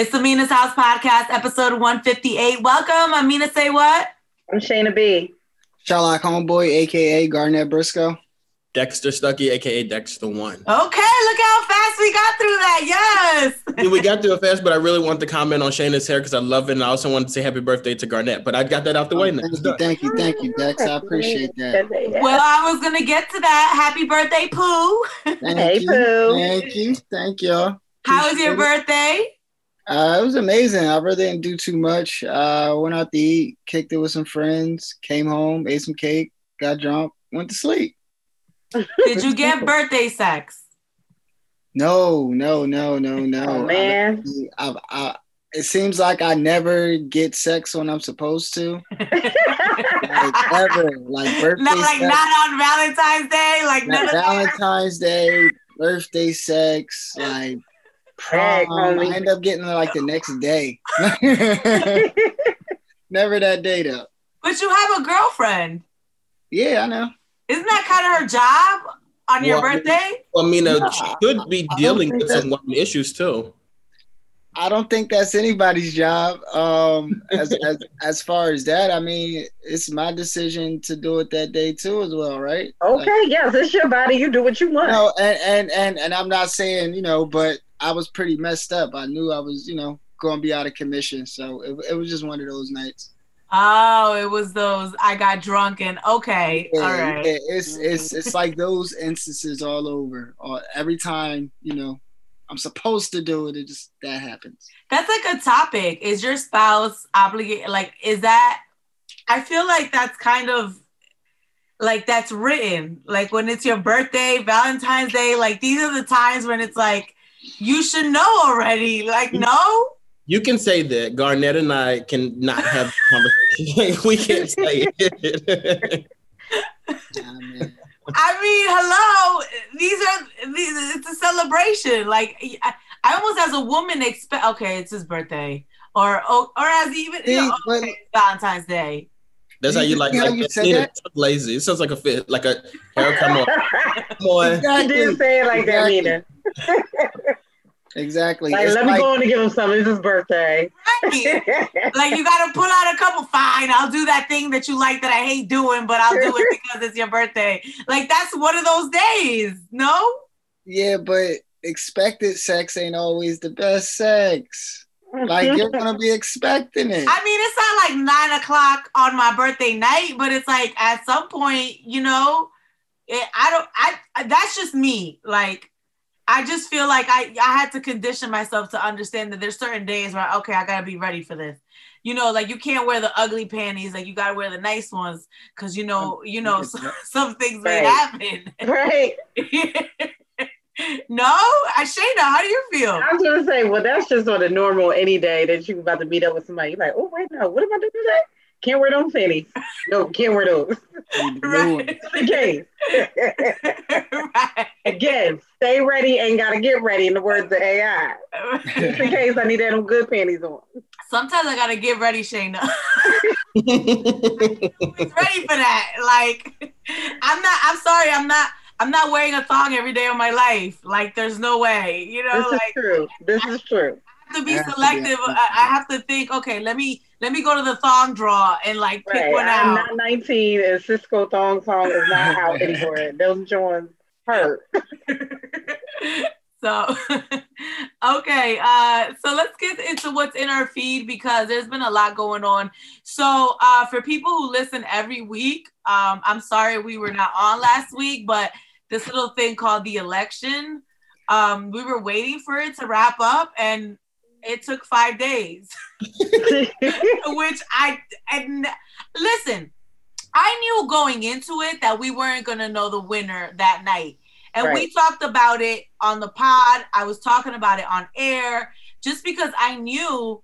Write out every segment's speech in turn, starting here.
It's the Mina's House Podcast, episode 158. Welcome. I'm Mina Say What? I'm Shayna B. Sherlock Homeboy, aka Garnett Briscoe. Dexter Stuckey, aka Dexter One. Okay, look how fast we got through that. Yes. yeah, we got through it fast, but I really want to comment on Shayna's hair because I love it, and I also wanted to say happy birthday to Garnett. But I got that out the oh, way now. Thank you, thank you, thank you, Dex. I appreciate that. Well, I was gonna get to that. Happy birthday, Pooh. Thank Hey, you, Pooh. Thank you, thank y'all. How was your Appreciate it. birthday? Uh, it was amazing. I really didn't do too much. Uh, went out to eat, kicked it with some friends, came home, ate some cake, got drunk, went to sleep. Did you get birthday sex? No, no, no, no, no. Oh man. I, I, it seems like I never get sex when I'm supposed to. Like ever. Like birthday Not like sex. not on Valentine's Day, like none Like. Valentine's Day, birthday sex, like Heck, prom. homie. I end up getting it like the next day. Never that day though. But you have a girlfriend. Yeah, I know. Isn't that kind of her job on your Well, birthday? Well, Mina No, she could be dealing with some women issues too. I don't think that's anybody's job. Um, as, as as far as that, I mean, it's my decision to do it that day too, as well, right? Like, Okay, yes, it's your body. You do what you want. no, and, and and and I'm not saying you know, but I was pretty messed up. I knew I was, you know, going to be out of commission, so it, it was just one of those nights. Oh, it was those. I got drunk and okay, Yeah, all right. yeah, it's it's it's like those instances all over. Or every time you know I'm supposed to do it, it just that happens. That's like a topic. Is your spouse obligated? Like, is that? I feel like that's kind of like that's written. Like when it's your birthday, Valentine's Day. Like these are the times when it's like you should know already. Like no. You can say that Garnett and I can not have the conversation. we can't say it. I mean, hello. These are these. It's a celebration. Like I, I almost as a woman expect. Okay, it's his birthday, or or, or as even you know, See, but- okay, Valentine's Day. That's how you like. Yeah, like you said Mina, that. it's lazy. It sounds like a fit, like a hair. Come on, come on. you Exactly. didn't say it like that, Exactly. Mina. Exactly. Like, It's let me like- go on and give him some. It's his birthday. Right. like you gotta pull out a couple. Fine, I'll do that thing that you like that I hate doing, but I'll do it because it's your birthday. Like that's one of those days. No. Yeah, but expected sex ain't always the best sex. Like you're gonna be expecting it. I mean, it's not like nine o'clock on my birthday night, but it's like at some point, you know, it, I don't. I that's just me. Like, I just feel like I I had to condition myself to understand that there's certain days where okay, I gotta be ready for this. You know, like you can't wear the ugly panties. Like you gotta wear the nice ones because you know, you know, some, some things may happen. right. no, I Shayna, how do you feel? I was gonna say, well, that's just on a normal any day that you about to meet up with somebody. You're like, oh wait, no, what am I doing today? Can't wear those panties. No, can't wear those. right. Just in case. right. Again, stay ready and gotta get ready. In the words of AI, just in case I need to have them good panties on. Sometimes I gotta get ready, Shayna. It's ready for that. Like, I'm not. I'm sorry. I'm not. I'm not wearing a thong every day of my life. Like, there's no way. You know, This like is true. This is true. I have to be Yeah, selective. yeah. I, I have to think. Okay, let me let me go to the thong drawer and like pick Right. one I'm out. not 19 and Sisqo thong song is not out anymore. Those joints hurt. so okay uh so let's get into what's in our feed because there's been a lot going on so uh for people who listen every week um i'm sorry we were not on last week but this little thing called the election um we were waiting for it to wrap up and it took five days which I and listen, I knew going into it that we weren't gonna know the winner that night. And we talked about it on the pod. I was talking about it on air just because I knew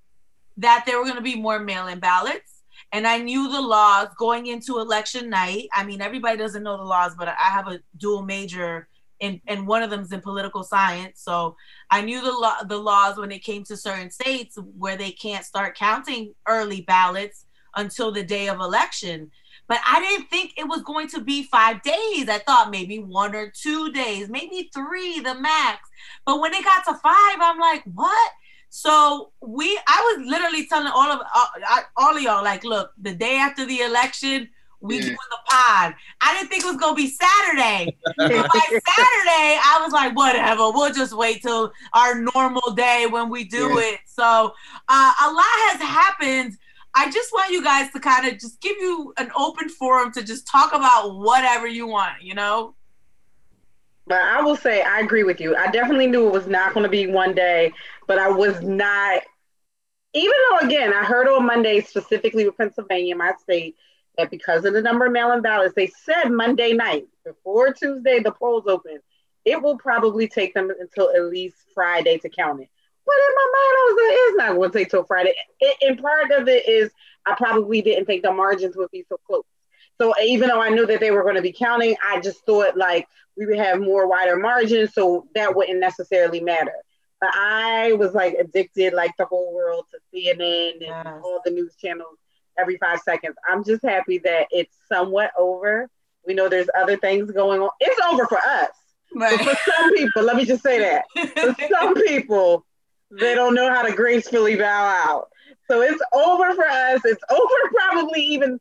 that there were gonna be more mail-in ballots. And I knew the laws going into election night. I mean, everybody doesn't know the laws, but I have a dual major in, and one of them is in political science. So I knew the law, the laws when it came to certain states where they can't start counting early ballots until the day of election. But I didn't think it was going to be five days. I thought maybe one or two days, maybe three, the max. But when it got to five, I'm like, what? So we, I was literally telling all of all, all of y'all, like, look, the day after the election, we Yeah. doing the pod. I didn't think it was gonna be Saturday. By Saturday, I was like, whatever. We'll just wait till our normal day when we do Yeah. it. So uh, a lot has happened. I just want you guys to kind of just give you an open forum to just talk about whatever you want. You know? But I will say I agree with you. I definitely knew it was not going to be one day, but I was not. Even though, again, I heard on Monday specifically with Pennsylvania, my state, that because of the number of mail-in ballots, they said Monday night before Tuesday the polls open, it will probably take them until at least Friday to count it. But in my mind, I was like, it's not going to take till Friday. It, and part of it is I probably didn't think the margins would be so close. So even though I knew that they were going to be counting, I just thought like we would have more wider margins, so that wouldn't necessarily matter. But I was like addicted, like the whole world, to CNN and Yes. all the news channels every five seconds. I'm just happy that it's somewhat over. We know there's other things going on. It's over for us. But for some people, let me just say that. For some people, they don't know how to gracefully bow out. So it's over for us. It's over probably even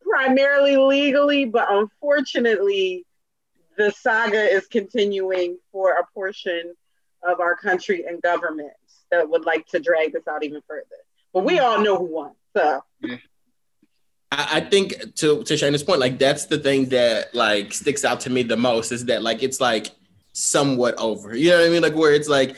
primarily legally, but unfortunately, the saga is continuing for a portion of our country and government that would like to drag this out even further. But we all know who won. So I, I think to to Shayna's point, like that's the thing that like sticks out to me the most is that like it's like somewhat over. You know what I mean? Like where it's like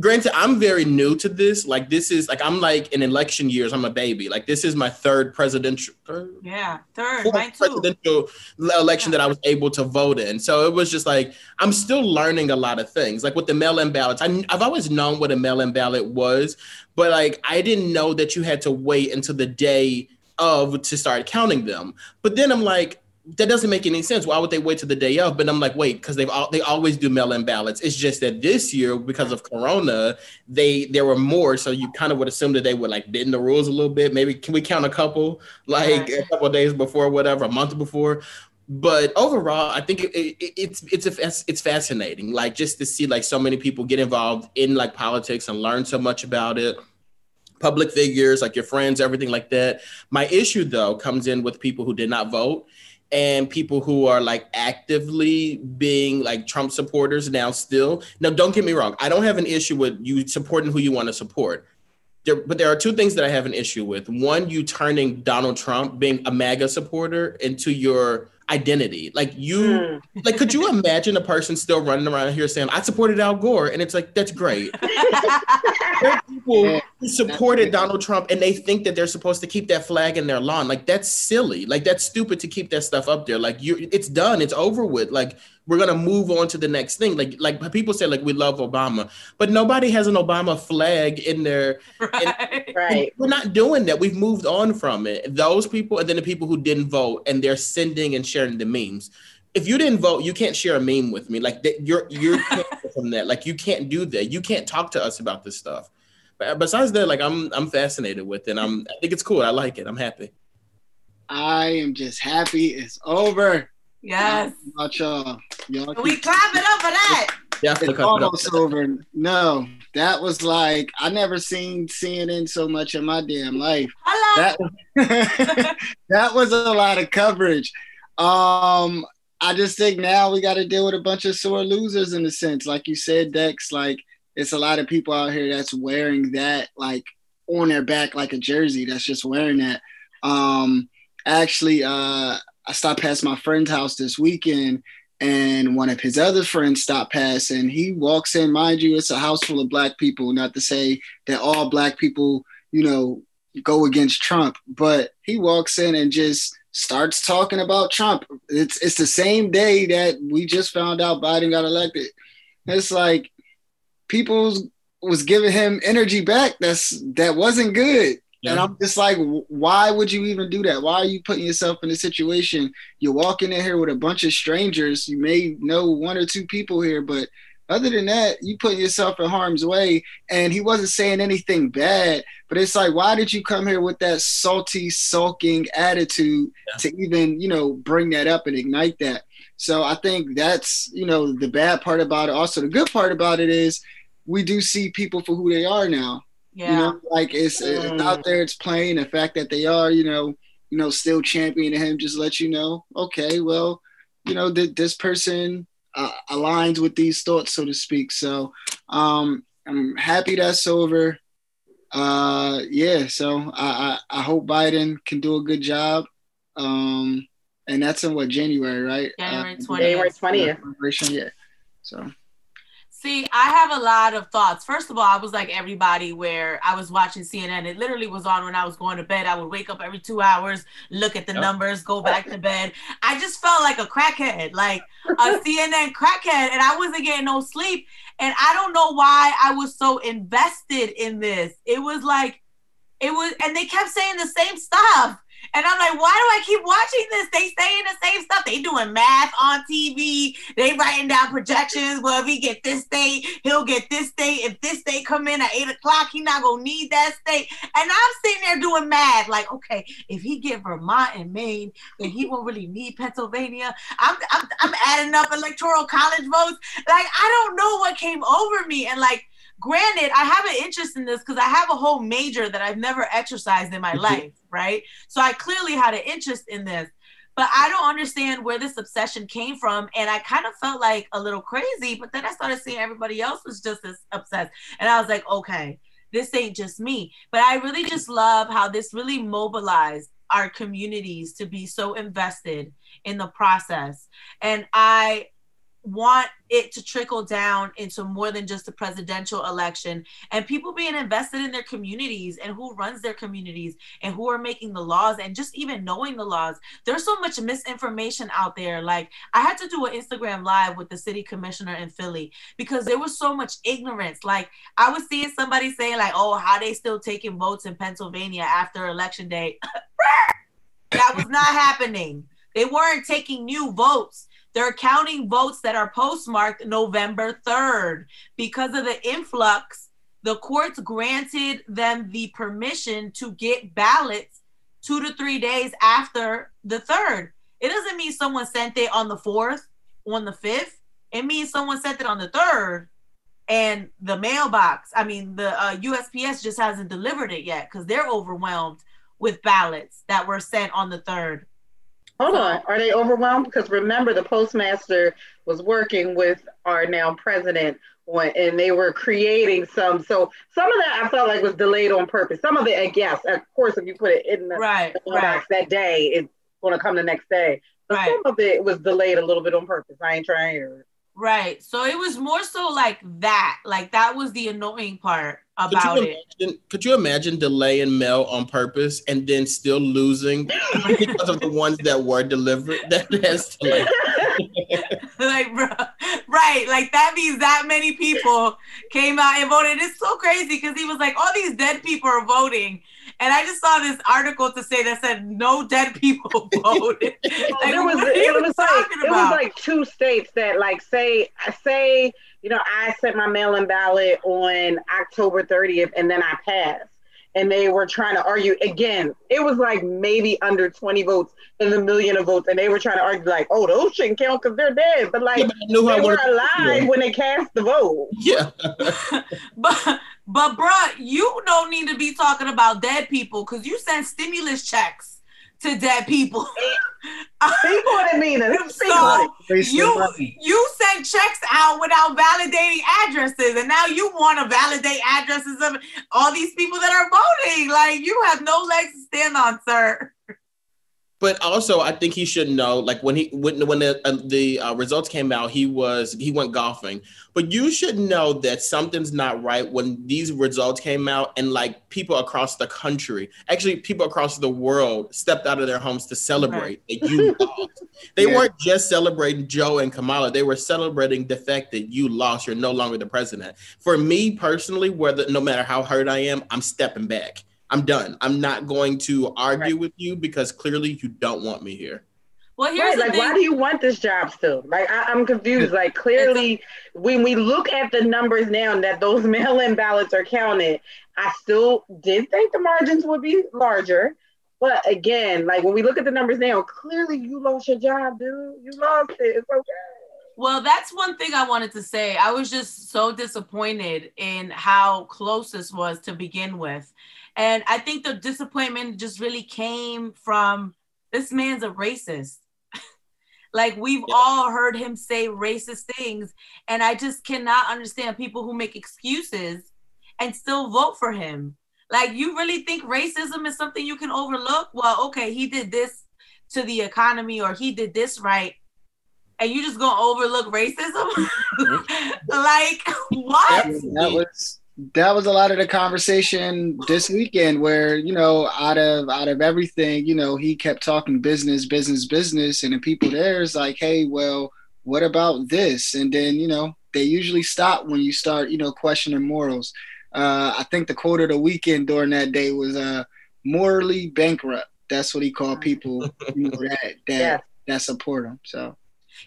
granted, I'm very new to this. Like this is like I'm like in election years, I'm a baby. Like this is my third presidential third, yeah, third, presidential election that I was able to vote in. So it was just like I'm still learning a lot of things. Like with the mail-in ballots, I, I've always known what a mail-in ballot was, but like I didn't know that you had to wait until the day of to start counting them. But then I'm like. That doesn't make any sense. Why would they wait to the day of? But I'm like, wait, because they've all, they always do mail-in ballots. It's just that this year, because of Corona, they there were more, so you kind of would assume that they would like bend the rules a little bit. Maybe can we count a couple, like Right. a couple of days before, whatever, a month before. But overall, I think it, it, it's it's a, it's fascinating, like just to see like so many people get involved in like politics and learn so much about it. Public figures, like your friends, everything like that. My issue though comes in with people who did not vote and people who are like actively being like Trump supporters now still. Now, don't get me wrong. I don't have an issue with you supporting who you want to support. There, but there are two things that I have an issue with. One, you turning Donald Trump, being a MAGA supporter, into your identity. Like you, mm, like, could you imagine a person still running around here saying, "I supported Al Gore," and it's like that's great. There are people Yeah. who supported Donald Trump and they think that they're supposed to keep that flag in their lawn. Like that's silly. Like that's stupid to keep that stuff up there. Like you it's done. It's over with. Like we're gonna move on to the next thing. Like like people say like we love Obama, but nobody has an Obama flag in their right. right. we're not doing that. We've moved on from it. Those people and then the people who didn't vote and they're sending and sharing the memes. If you didn't vote, you can't share a meme with me. Like that, you're you're from that. Like you can't do that. You can't talk to us about this stuff. But uh, besides that, like I'm I'm fascinated with it. I'm I think it's cool. I like it. I'm happy. I am just happy it's over. Yes. How about y'all? Y'all We keep- clap it up for that. Definitely it's cut it up. almost over. No, that was like I never seen CNN so much in my damn life. Hello. That that was a lot of coverage. Um, I just think now we got to deal with a bunch of sore losers in a sense, like you said, Dex. Like it's a lot of people out here that's wearing that like on their back like a jersey. That's just wearing that. Um, actually, uh, I stopped past my friend's house this weekend, and one of his other friends stopped past, and he walks in. Mind you, it's a house full of black people. Not to say that all black people, you know, go against Trump, but he walks in and just starts talking about Trump. It's it's the same day that we just found out Biden got elected. It's like people was giving him energy back. That's that wasn't good. And I'm just like, why would you even do that? Why are you putting yourself in a situation? You're walking in here with a bunch of strangers. You may know one or two people here, but other than that, you putting yourself in harm's way. And he wasn't saying anything bad, but it's like, why did you come here with that salty, sulking attitude Yeah. to even, you know, bring that up and ignite that? So I think that's, you know, the bad part about it. Also, the good part about it is we do see people for who they are now. Yeah. You know, like it's, it's out there, it's plain. The fact that they are, you know, you know, still championing him just let you know, okay, well, you know, th- this person uh, aligns with these thoughts, so to speak. So um, I'm happy that's over. Uh, yeah, so I, I, I hope Biden can do a good job. Um, and that's in what January, right? January Uh, 20th. January 20th. Yeah. So See, I have a lot of thoughts. First of all, I was like everybody where I was watching CNN. It literally was on when I was going to bed. I would wake up every two hours, look at the Yep. numbers, go back to bed. I just felt like a crackhead, like a CNN crackhead, and I wasn't getting no sleep. And I don't know why I was so invested in this. It was like, it was, and they kept saying the same stuff. And I'm like, why do I keep watching this? They saying the same stuff. They doing math on TV. They writing down projections. Well, if he get this state, he'll get this state. If this state come in at eight o'clock, he not gonna need that state. And I'm sitting there doing math, like, okay, if he get Vermont and Maine, then he won't really need Pennsylvania. I'm I'm, I'm adding up electoral college votes. Like, I don't know what came over me. And like, granted, I have an interest in this because I have a whole major that I've never exercised in my life, right? So I clearly had an interest in this. But I don't understand where this obsession came from. And I kind of felt like a little crazy. But then I started seeing everybody else was just as obsessed. And I was like, okay, this ain't just me. But I really just love how this really mobilized our communities to be so invested in the process. And I want it to trickle down into more than just a presidential election and people being invested in their communities and who runs their communities and who are making the laws and just even knowing the laws. There's so much misinformation out there. Like i had to do an instagram live with the city commissioner in philly because there was so much ignorance. Like i was seeing somebody saying like oh how they still taking votes in pennsylvania after election day. That was not happening. They weren't taking new votes they're counting votes that are postmarked November 3rd. Because of the influx, the courts granted them the permission to get ballots two to three days after the 3rd. It doesn't mean someone sent it on the 4th, on the 5th. It means someone sent it on the 3rd and the mailbox, I mean, the uh, USPS just hasn't delivered it yet because they're overwhelmed with ballots that were sent on the 3rd. Hold on. Are they overwhelmed? Because remember, the postmaster was working with our now president, on, and they were creating some. So some of that I felt like was delayed on purpose. Some of it, I guess, of course, if you put it in the Right, the right, that day, it's going to come the next day. But right. some of it was delayed a little bit on purpose. I ain't trying to hear it. Right. So it was more so like that. Like that was the annoying part Could about you, it. imagine, could you imagine delaying mail on purpose and then still losing because of the ones that were delivered? That has to like, like, bro, right. Like that means that many people came out and voted. It's so crazy because he was like, all these dead people are voting. And I just saw this article to say that said no dead people voted. like, there was what are it you was like it was like two states that like say say you know I sent my mail-in ballot on October 30th and then I passed and they were trying to argue again. It was like maybe under 20 votes in the million of votes and they were trying to argue like oh those shouldn't count because they're dead. But like yeah, but I knew they I were wanted alive when they cast the vote. Yeah. but but bruh, you don't need to be talking about dead people because you sent stimulus checks to dead people. speak on it Mina speak So- on it Wasting you you sent checks out without validating addresses, and now you want to validate addresses of all these people that are voting. Like you have no legs to stand on, sir. But also, I think he should know, like when he when when the uh, the uh, results came out, he was he went golfing. But you should know that something's not right when these results came out, and like people across the country, actually people across the world, stepped out of their homes to celebrate that you lost. They Yeah. weren't just celebrating Joe and Kamala; they were celebrating the fact that you lost. You're no longer the president. For me personally, whether no matter how hurt I am, I'm stepping back. I'm done. I'm not going to argue Right. with you because clearly you don't want me here. Well, here's Right, the like thing. why do you want this job still? Like I, I'm confused. Like clearly, when we look at the numbers now that those mail-in ballots are counted, I still did think the margins would be larger. But again, like when we look at the numbers now, clearly you lost your job, dude. You lost it. It's okay. Well, that's one thing I wanted to say. I was just so disappointed in how close this was to begin with. And I think the disappointment just really came from this man's a racist. like we've yeah. all heard him say racist things. And I just cannot understand people who make excuses and still vote for him. Like you really think racism is something you can overlook? Well, okay, he did this to the economy or he did this right and you just gonna overlook racism? like what? That was that was a lot of the conversation this weekend where you know out of out of everything you know he kept talking business business business and the people there is like hey well what about this and then you know they usually stop when you start you know questioning morals uh, i think the quote of the weekend during that day was uh, morally bankrupt that's what he called people you know, that that, yeah. that support him so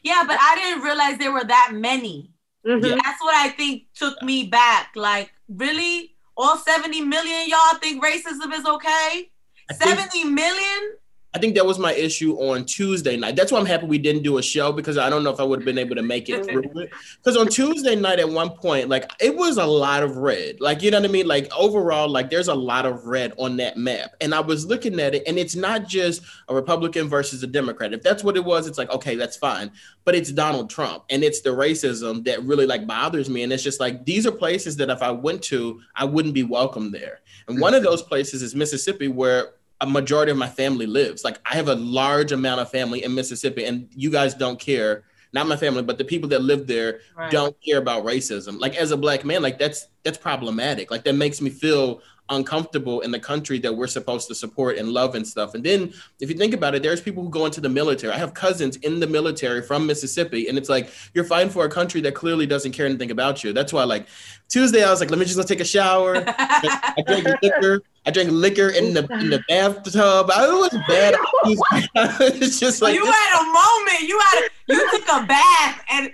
yeah, but I didn't realize there were that many. Mm-hmm. That's what I think took me back. Like, really? All 70 million y'all think racism is okay? I 70 think, million? I think that was my issue on Tuesday night. That's why I'm happy we didn't do a show because I don't know if I would have been able to make it mm-hmm. through it. Because on Tuesday night, at one point, like it was a lot of red. Like, you know what I mean? Like, overall, like there's a lot of red on that map. And I was looking at it, and it's not just a Republican versus a Democrat. If that's what it was, it's like, okay, that's fine. But it's Donald Trump, and it's the racism that really like bothers me. And it's just like, these are places that if I went to, I wouldn't be welcome there. And one of mm-hmm. those places is Mississippi, where a majority of my family lives. Like I have a large amount of family in Mississippi, and you guys don't care. Not my family, but the people that live there right. don't care about racism. Like as a black man, like that's that's problematic. Like that makes me feel uncomfortable in the country that we're supposed to support and love and stuff. And then if you think about it, there's people who go into the military. I have cousins in the military from Mississippi, and it's like you're fighting for a country that clearly doesn't care anything about you. That's why, like Tuesday, I was like, let me just go take a shower. I drank liquor. I drank liquor in the in the bathtub. I, it was bad. it's just like you had a moment. You had a, you took a bath and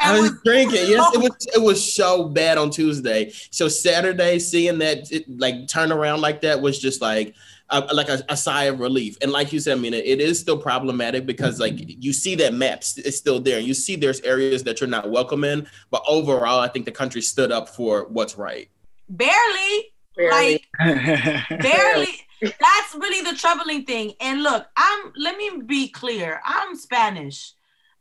I was drinking. Yes, it was it was so bad on Tuesday. So Saturday, seeing that it, like turn around like that was just like a, like a, a, sigh of relief. And like you said, I mean, it is still problematic because like you see that maps is still there. You see there's areas that you're not welcome in, but overall, I think the country stood up for what's right. Barely, barely. like barely. That's really the troubling thing. And look, I'm. Let me be clear. I'm Spanish.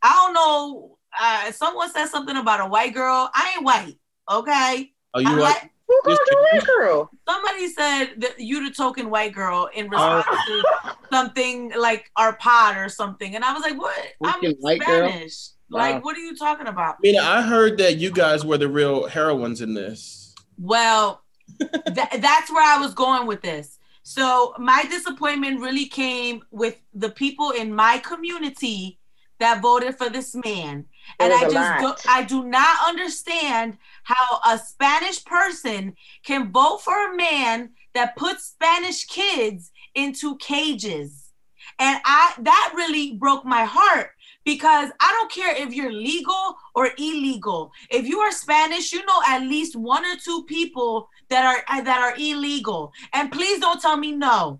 I don't know uh, someone said something about a white girl. I ain't white. Okay. Oh, you white? Who called you white girl? Somebody said that you the token white girl in response uh, to something like our pod or something, and I was like, "What? I'm white Spanish. Girl? Like, wow. what are you talking about?" I mean, I heard that you guys were the real heroines in this. Well, th- that's where I was going with this. So my disappointment really came with the people in my community that voted for this man and I just do, I do not understand how a Spanish person can vote for a man that puts Spanish kids into cages. And I that really broke my heart because I don't care if you're legal or illegal. If you are Spanish, you know at least one or two people that are uh, that are illegal. And please don't tell me no.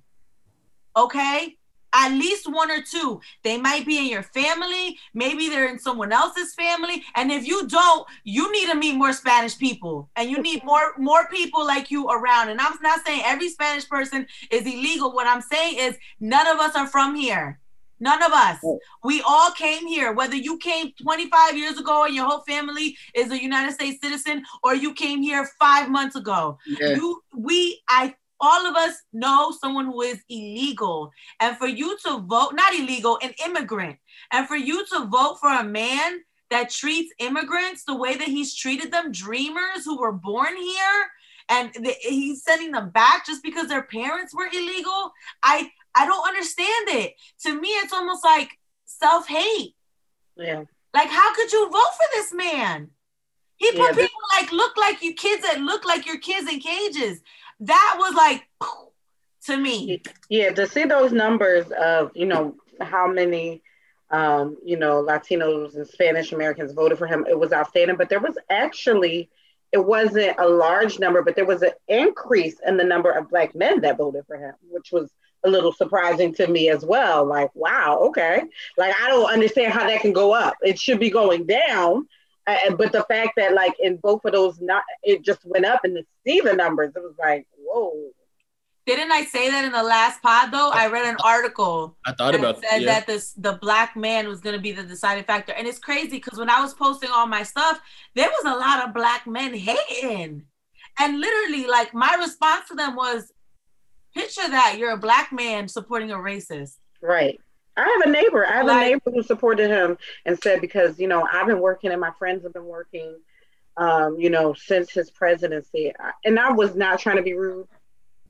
Okay? at least one or two. They might be in your family, maybe they're in someone else's family. And if you don't, you need to meet more Spanish people and you need more more people like you around. And I'm not saying every Spanish person is illegal. What I'm saying is none of us are from here. None of us. We all came here. Whether you came 25 years ago and your whole family is a United States citizen, or you came here five months ago. Yeah. You, we, I all of us know someone who is illegal. And for you to vote, not illegal, an immigrant, and for you to vote for a man that treats immigrants the way that he's treated them, dreamers who were born here, and he's sending them back just because their parents were illegal. I I don't understand it. To me, it's almost like self hate. Yeah. Like, how could you vote for this man? He put yeah, people like look like you kids that look like your kids in cages that was like to me. Yeah, to see those numbers of you know how many um, you know Latinos and Spanish Americans voted for him, it was outstanding. But there was actually it wasn't a large number, but there was an increase in the number of black men that voted for him, which was a little surprising to me as well. Like, wow, okay. Like, I don't understand how that can go up. It should be going down. Uh, but the fact that, like, in both of those, not it just went up and to see the numbers, it was like, whoa. Didn't I say that in the last pod though? I read an article. I thought about said yeah. that this the black man was going to be the deciding factor, and it's crazy because when I was posting all my stuff, there was a lot of black men hating, and literally, like my response to them was, "Picture that you're a black man supporting a racist." Right. I have a neighbor. I have Like- a neighbor who supported him and said because you know I've been working and my friends have been working, um, you know, since his presidency, I- and I was not trying to be rude.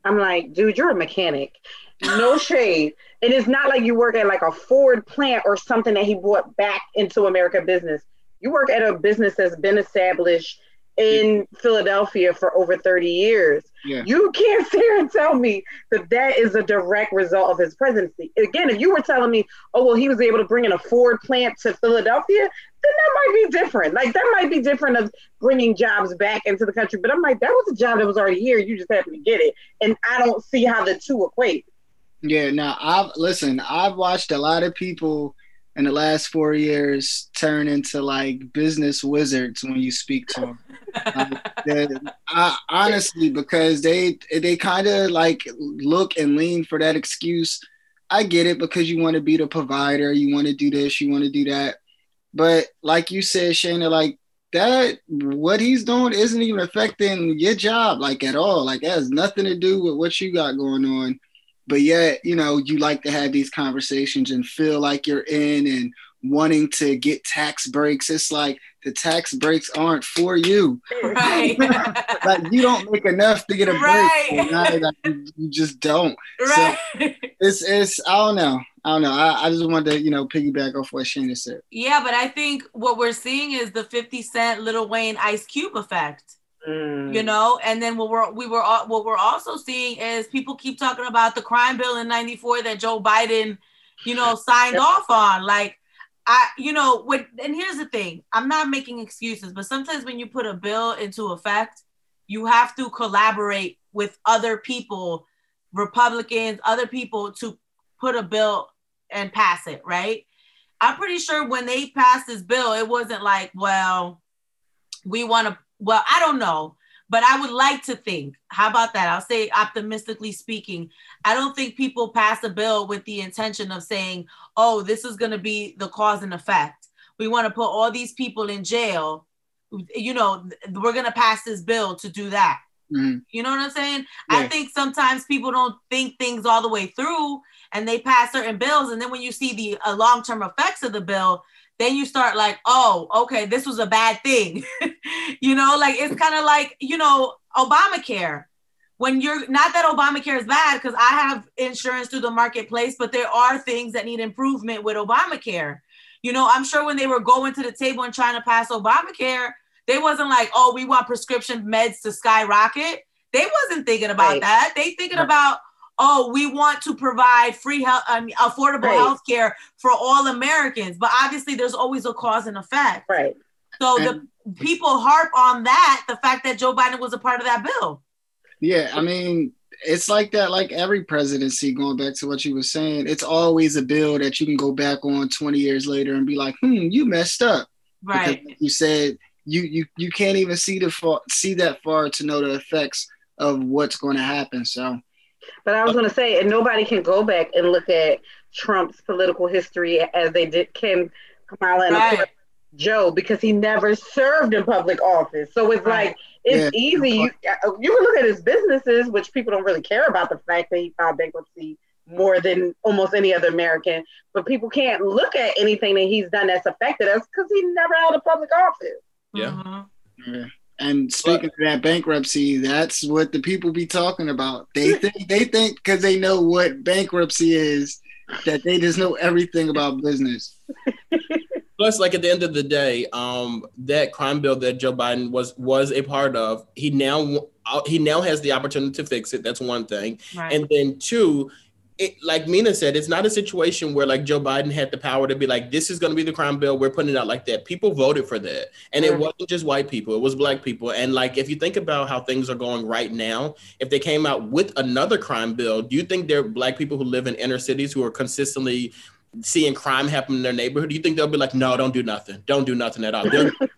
I'm like, dude, you're a mechanic. No shade. And it's not like you work at like a Ford plant or something that he brought back into America business. You work at a business that's been established in Philadelphia for over 30 years. Yeah. You can't sit here and tell me that that is a direct result of his presidency. Again, if you were telling me, oh, well, he was able to bring in a Ford plant to Philadelphia, then that might be different. Like that might be different of bringing jobs back into the country. But I'm like, that was a job that was already here. You just happened to get it. And I don't see how the two equate. Yeah, now I've listen, I've watched a lot of people in the last four years turn into like business wizards when you speak to them. Um, I, honestly, because they they kind of like look and lean for that excuse. I get it because you want to be the provider, you want to do this, you want to do that. But like you said, Shayna, like that, what he's doing isn't even affecting your job like at all. Like it has nothing to do with what you got going on. But yet, you know, you like to have these conversations and feel like you're in and wanting to get tax breaks. It's like the tax breaks aren't for you. right, Like you don't make enough to get a break. Right. So now, like, you, you just don't. right. It's it's I don't know. I don't know. I, I just wanted to, you know, piggyback off what Shayna said. Yeah, but I think what we're seeing is the 50 Cent Lil Wayne Ice Cube effect. Mm. You know, and then what we're we were al- what we're also seeing is people keep talking about the crime bill in 94 that Joe Biden, you know, signed off on. Like I, you know, when and here's the thing, I'm not making excuses, but sometimes when you put a bill into effect, you have to collaborate with other people, Republicans, other people to put a bill and pass it, right? I'm pretty sure when they passed this bill, it wasn't like, well, we want to, well, I don't know, but I would like to think, how about that? I'll say optimistically speaking, I don't think people pass a bill with the intention of saying, oh, this is going to be the cause and effect. We want to put all these people in jail. You know, we're going to pass this bill to do that. Mhm. You know what I'm saying? I think sometimes people don't think things all the way through and they pass certain bills. And then when you see the uh, long term effects of the bill, then you start like, oh, okay, this was a bad thing. you know, like it's kind of like, you know, Obamacare. When you're not that Obamacare is bad because I have insurance through the marketplace, but there are things that need improvement with Obamacare. You know, I'm sure when they were going to the table and trying to pass Obamacare, they wasn't like, oh, we want prescription meds to skyrocket. They wasn't thinking about Right. that. They thinking about, oh, we want to provide free health, I mean, affordable Right. health care for all Americans. But obviously, there's always a cause and effect. Right. So the people harp on that, the fact that Joe Biden was a part of that bill. Yeah, I mean, it's like that, like every presidency, going back to what you were saying, it's always a bill that you can go back on 20 years later and be like, hmm, you messed up. Right. like you said you you you can't even see the far, see that far to know the effects of what's going to happen. So But I was going to say, and nobody can go back and look at Trump's political history as they did Kim, Kamala, and Right. Joe because he never served in public office. So it's Right. like it's Yeah. easy. You you can look at his businesses, which people don't really care about the fact that he filed bankruptcy more than almost any other American. But people can't look at anything that he's done that's affected us because he never held a public office. Yeah. Mhm. yeah. And speaking of that bankruptcy, that's what the people be talking about. They think they think because they know what bankruptcy is that they just know everything about business. Plus, like at the end of the day, um, that crime bill that Joe Biden was was a part of, he now he now has the opportunity to fix it. That's one thing, Right. and then two, it, like Mina said, it's not a situation where like Joe Biden had the power to be like, this is going to be the crime bill. We're putting it out like that. People voted for that. And it wasn't just white people, it was black people. And like, if you think about how things are going right now, if they came out with another crime bill, do you think there are black people who live in inner cities who are consistently seeing crime happen in their neighborhood? Do you think they'll be like, no, don't do nothing. Don't do nothing at all. They're,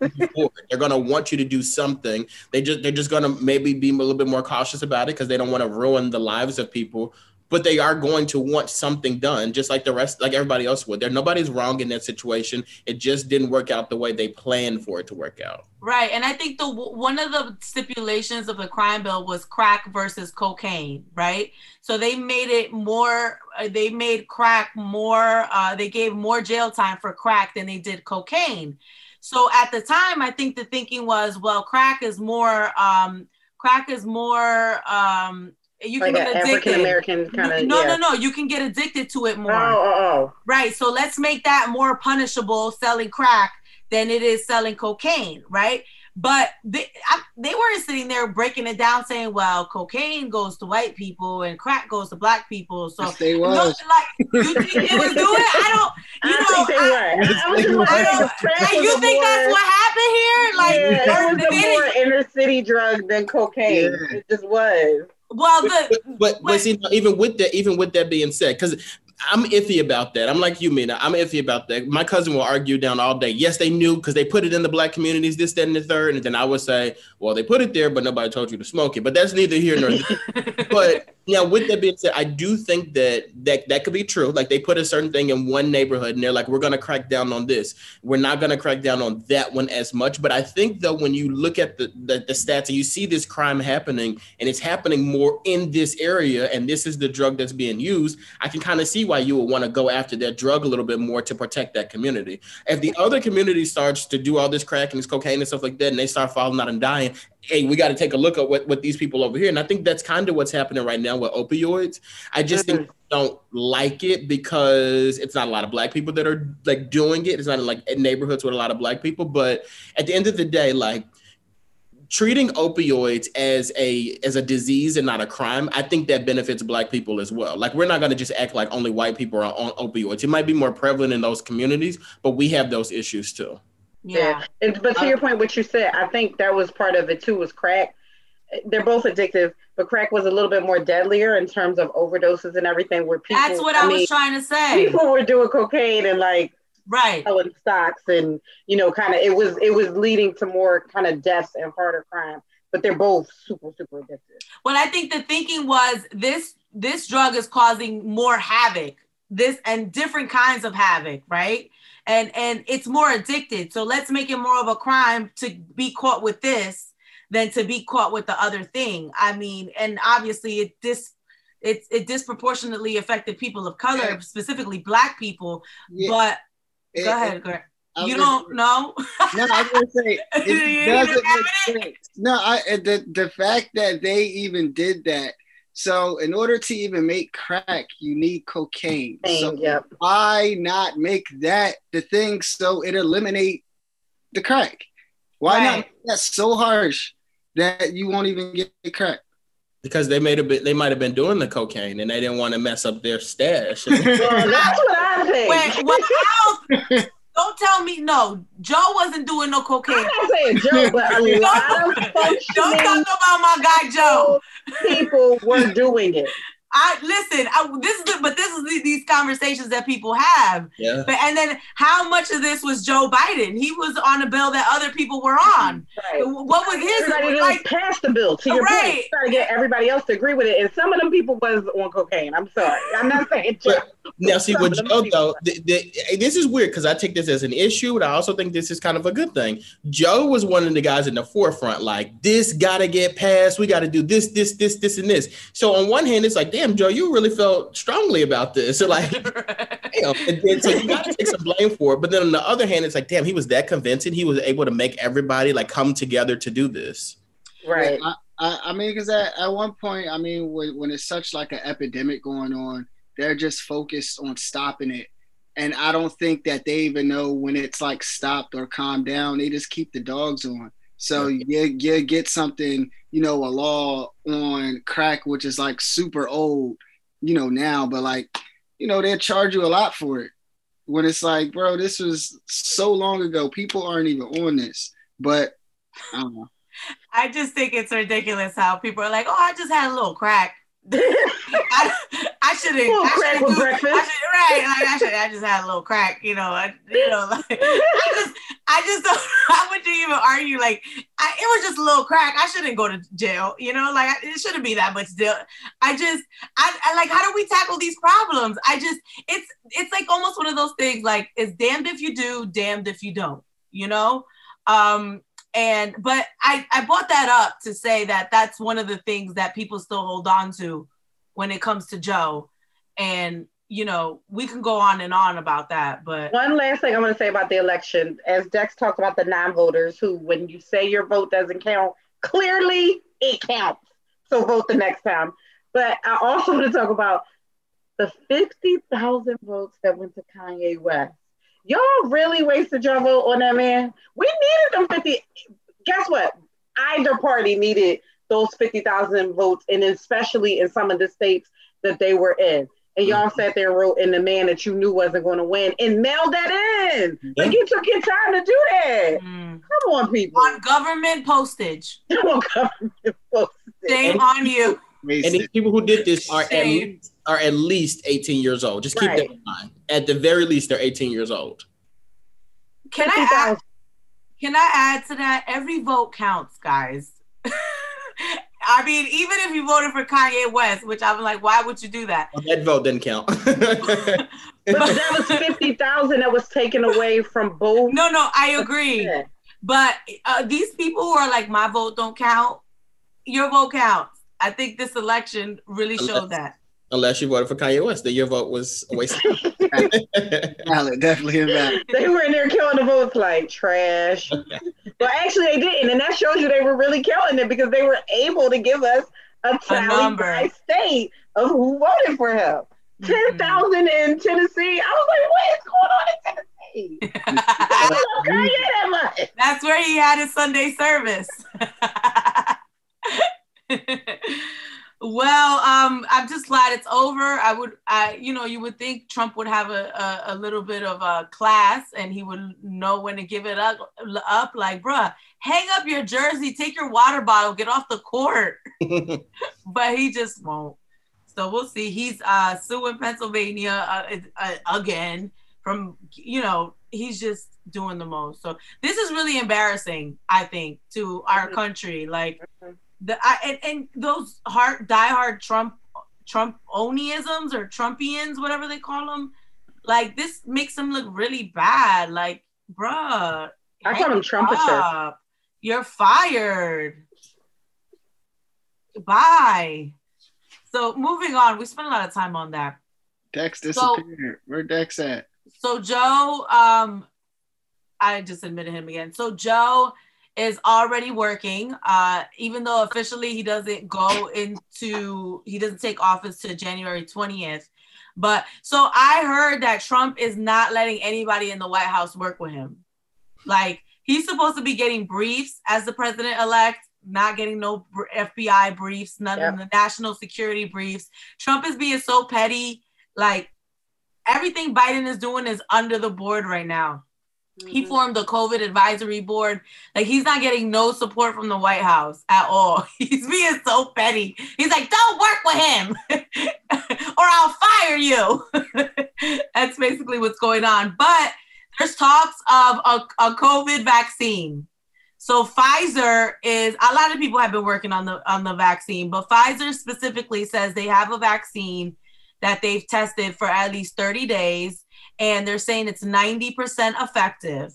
they're going to want you to do something. They just, they're just going to maybe be a little bit more cautious about it because they don't want to ruin the lives of people but they are going to want something done just like the rest like everybody else would. There nobody's wrong in that situation. It just didn't work out the way they planned for it to work out. Right and i think the one of the stipulations of the crime bill was crack versus cocaine right? So they made it more uh, they made crack more uh, they gave more jail time for crack than they did cocaine. So at the time i think the thinking was well crack is more um, crack is more um, you like can get addicted. African American kind of. No, yeah. no, no. You can get addicted to it more. Oh, oh, oh. Right. So let's make that more punishable selling crack than it is selling cocaine, right? But they, I, they weren't sitting there breaking it down, saying, "Well, cocaine goes to white people and crack goes to black people." So, yes, they was. No, like you think it was doing? I don't. You I know, think they I, were. I was just I like, don't- crack like, was you a think that's what happened here? Like, yeah, or it was they a more inner city drug than cocaine. Yeah. It just was. Well, but, the but, but, but see, even with that, even with that being said, because I'm iffy about that. I'm like you, Mina. I'm iffy about that. My cousin will argue down all day. Yes, they knew because they put it in the black communities, this, that, and the third. And then I would say, well, they put it there, but nobody told you to smoke it. But that's neither here nor there. but now, with that being said, I do think that that that could be true. Like they put a certain thing in one neighborhood, and they're like, "We're going to crack down on this. We're not going to crack down on that one as much." But I think though, when you look at the, the the stats and you see this crime happening, and it's happening more in this area, and this is the drug that's being used, I can kind of see why you would want to go after that drug a little bit more to protect that community. If the other community starts to do all this crack and this cocaine and stuff like that, and they start falling out and dying, hey, we got to take a look at what, what these people over here. And I think that's kind of what's happening right now with opioids. I just think mm. don't like it because it's not a lot of black people that are like doing it. It's not in, like in neighborhoods with a lot of black people. But at the end of the day, like treating opioids as a as a disease and not a crime, I think that benefits black people as well. Like we're not going to just act like only white people are on opioids. It might be more prevalent in those communities, but we have those issues too. yeah. And, but to your point, what you said, I think that was part of it too. Was crack? They're both addictive, but crack was a little bit more deadlier in terms of overdoses and everything. Where people, That's what I, mean, was trying to say. people were doing cocaine and like Right. selling stocks and you know kind of it was it was leading to more kind of deaths and harder crime but they're both super super addictive But I think the thinking was this this drug is causing more havoc. This and different kinds of havoc, right? And and it's more addicted. So let's make it more of a crime to be caught with this than to be caught with the other thing. I mean, and obviously it this it, it disproportionately affected people of color, Yeah. specifically black people. Yeah, But it- go ahead, Greg. I was You gonna- don't know? No, I was gonna say it doesn't make sense. No, I the the fact that they even did that. So in order to even make crack, you need cocaine. So yep. why not make that the thing so it eliminate the crack? Why not Right. make that so harsh that you won't even get crack? Because they made a bit, they might have been doing the cocaine and they didn't want to mess up their stash. well, that's what I think Wait, well, I don't, don't tell me no. Joe wasn't doing no cocaine. I'm not saying Joe, but a lot of Don't talk about my guy Joe. people were doing it. I listen. I, this is the, but this is the, these conversations that people have. yeah. But and then how much of this was Joe Biden? He was on a bill that other people were on. Right. What was his Everybody didn't like? pass the bill. To your Right. point, trying to get everybody else to agree with it, and some of them people was on cocaine. I'm sorry, I'm not saying Joe. Now, see, Some with Joe though, th- th- this is weird because I take this as an issue, but I also think this is kind of a good thing. Joe was one of the guys in the forefront, like this got to get passed. We got to do this, this, this, this, and this. So on one hand, it's like, damn, Joe, you really felt strongly about this. So like, damn. And then, so you got to take some blame for it. But then on the other hand, it's like, damn, he was that convincing. He was able to make everybody like come together to do this. Right. I, I, I mean, because at, at one point, I mean, when, when it's such like an epidemic going on, they're just focused on stopping it. And I don't think that they even know when it's like stopped or calmed down. They just keep the dogs on. So you, you get something, you know, a law on crack, which is like super old, you know, now, but like, you know, they'll charge you a lot for it. When it's like, bro, this was so long ago. People aren't even on this. But I don't know. I just think it's ridiculous how people are like, "Oh, I just had a little crack." I, I shouldn't. Crack shouldn't with breakfast. I should, right? Like I should. I just had a little crack. You know. I, you know. Like, I just. I just don't. How would you even argue? Like, I, it was just a little crack. I shouldn't go to jail. You know. Like it shouldn't be that much deal. I just. I, I like. How do we tackle these problems? I just. It's. It's like almost one of those things. Like it's damned if you do, damned if you don't. You know. Um and but I I brought that up to say that that's one of the things that people still hold on to when it comes to Joe, and you know we can go on and on about that, but One last thing I want to say about the election, as Dex talked about the non-voters who, when you say your vote doesn't count, clearly it counts. So vote the next time. But I also want to talk about the 50,000 votes that went to Kanye West. Y'all really wasted your vote on that man. We needed them 50. Guess what? Either party needed those 50,000 votes, and especially in some of the states that they were in. And y'all sat there and wrote in the man that you knew wasn't going to win and mailed that in. Like you took your time to do that. mm. Come on, people. on government postage, Come on, government folks. shame on you. And these Wasted. people who did this are at least, are at least 18 years old. Just keep Right. that in mind. At the very least, they're 18 years old. Can I add, can I add to that? Every vote counts, guys. I mean, even if you voted for Kanye West, which I'm like, why would you do that? Well, that vote didn't count. But that was 50,000 that was taken away from both. No, no, I agree. But uh, these people who are like, my vote don't count, your vote counts. I think this election really showed that. Unless you voted for Kanye West, then your vote was a waste. of time. Valid, definitely invalid. They were in there killing the votes like trash. well, actually, they didn't. And that shows you they were really killing it because they were able to give us a tally number. by state of who voted for him. Mm-hmm. 10,000 in Tennessee. I was like, what is going on in Tennessee? I love Kanye that much. That's where he had his Sunday service. Well, um, I'm just glad it's over. I would, I, you know, you would think Trump would have a, a, a little bit of a class and he would know when to give it up. Up, like, bruh, hang up your jersey, take your water bottle, get off the court. but he just won't. So we'll see. He's uh, suing Pennsylvania uh, uh, again from, you know, he's just doing the most. So this is really embarrassing, I think, to our Mhm. country. Like the I, and, and those hard diehard Trump Trump Oniisms or Trumpians, whatever they call them. Like this makes them look really bad. Like, bruh, I call him hang Trumpature. up. You're fired. Bye. So moving on, we spent a lot of time on that. Dex disappeared. Where Dex at? So Joe, um, I just admitted him again. So Joe is already working, uh, even though officially he doesn't go into he doesn't take office to January 20th. But so I heard that Trump is not letting anybody in the White House work with him. Like he's supposed to be getting briefs as the president elect, not getting no FBI briefs, none of the national security briefs. Trump is being so petty. Like everything Biden is doing is under the board right now. He Mhm. formed the COVID advisory board. Like he's not getting no support from the White House at all. He's being so petty. He's like, don't work with him or I'll fire you. That's basically what's going on. But there's talks of a, a COVID vaccine. So Pfizer is a lot of people have been working on the on the vaccine, but Pfizer specifically says they have a vaccine that they've tested for at least 30 days and they're saying it's 90% effective.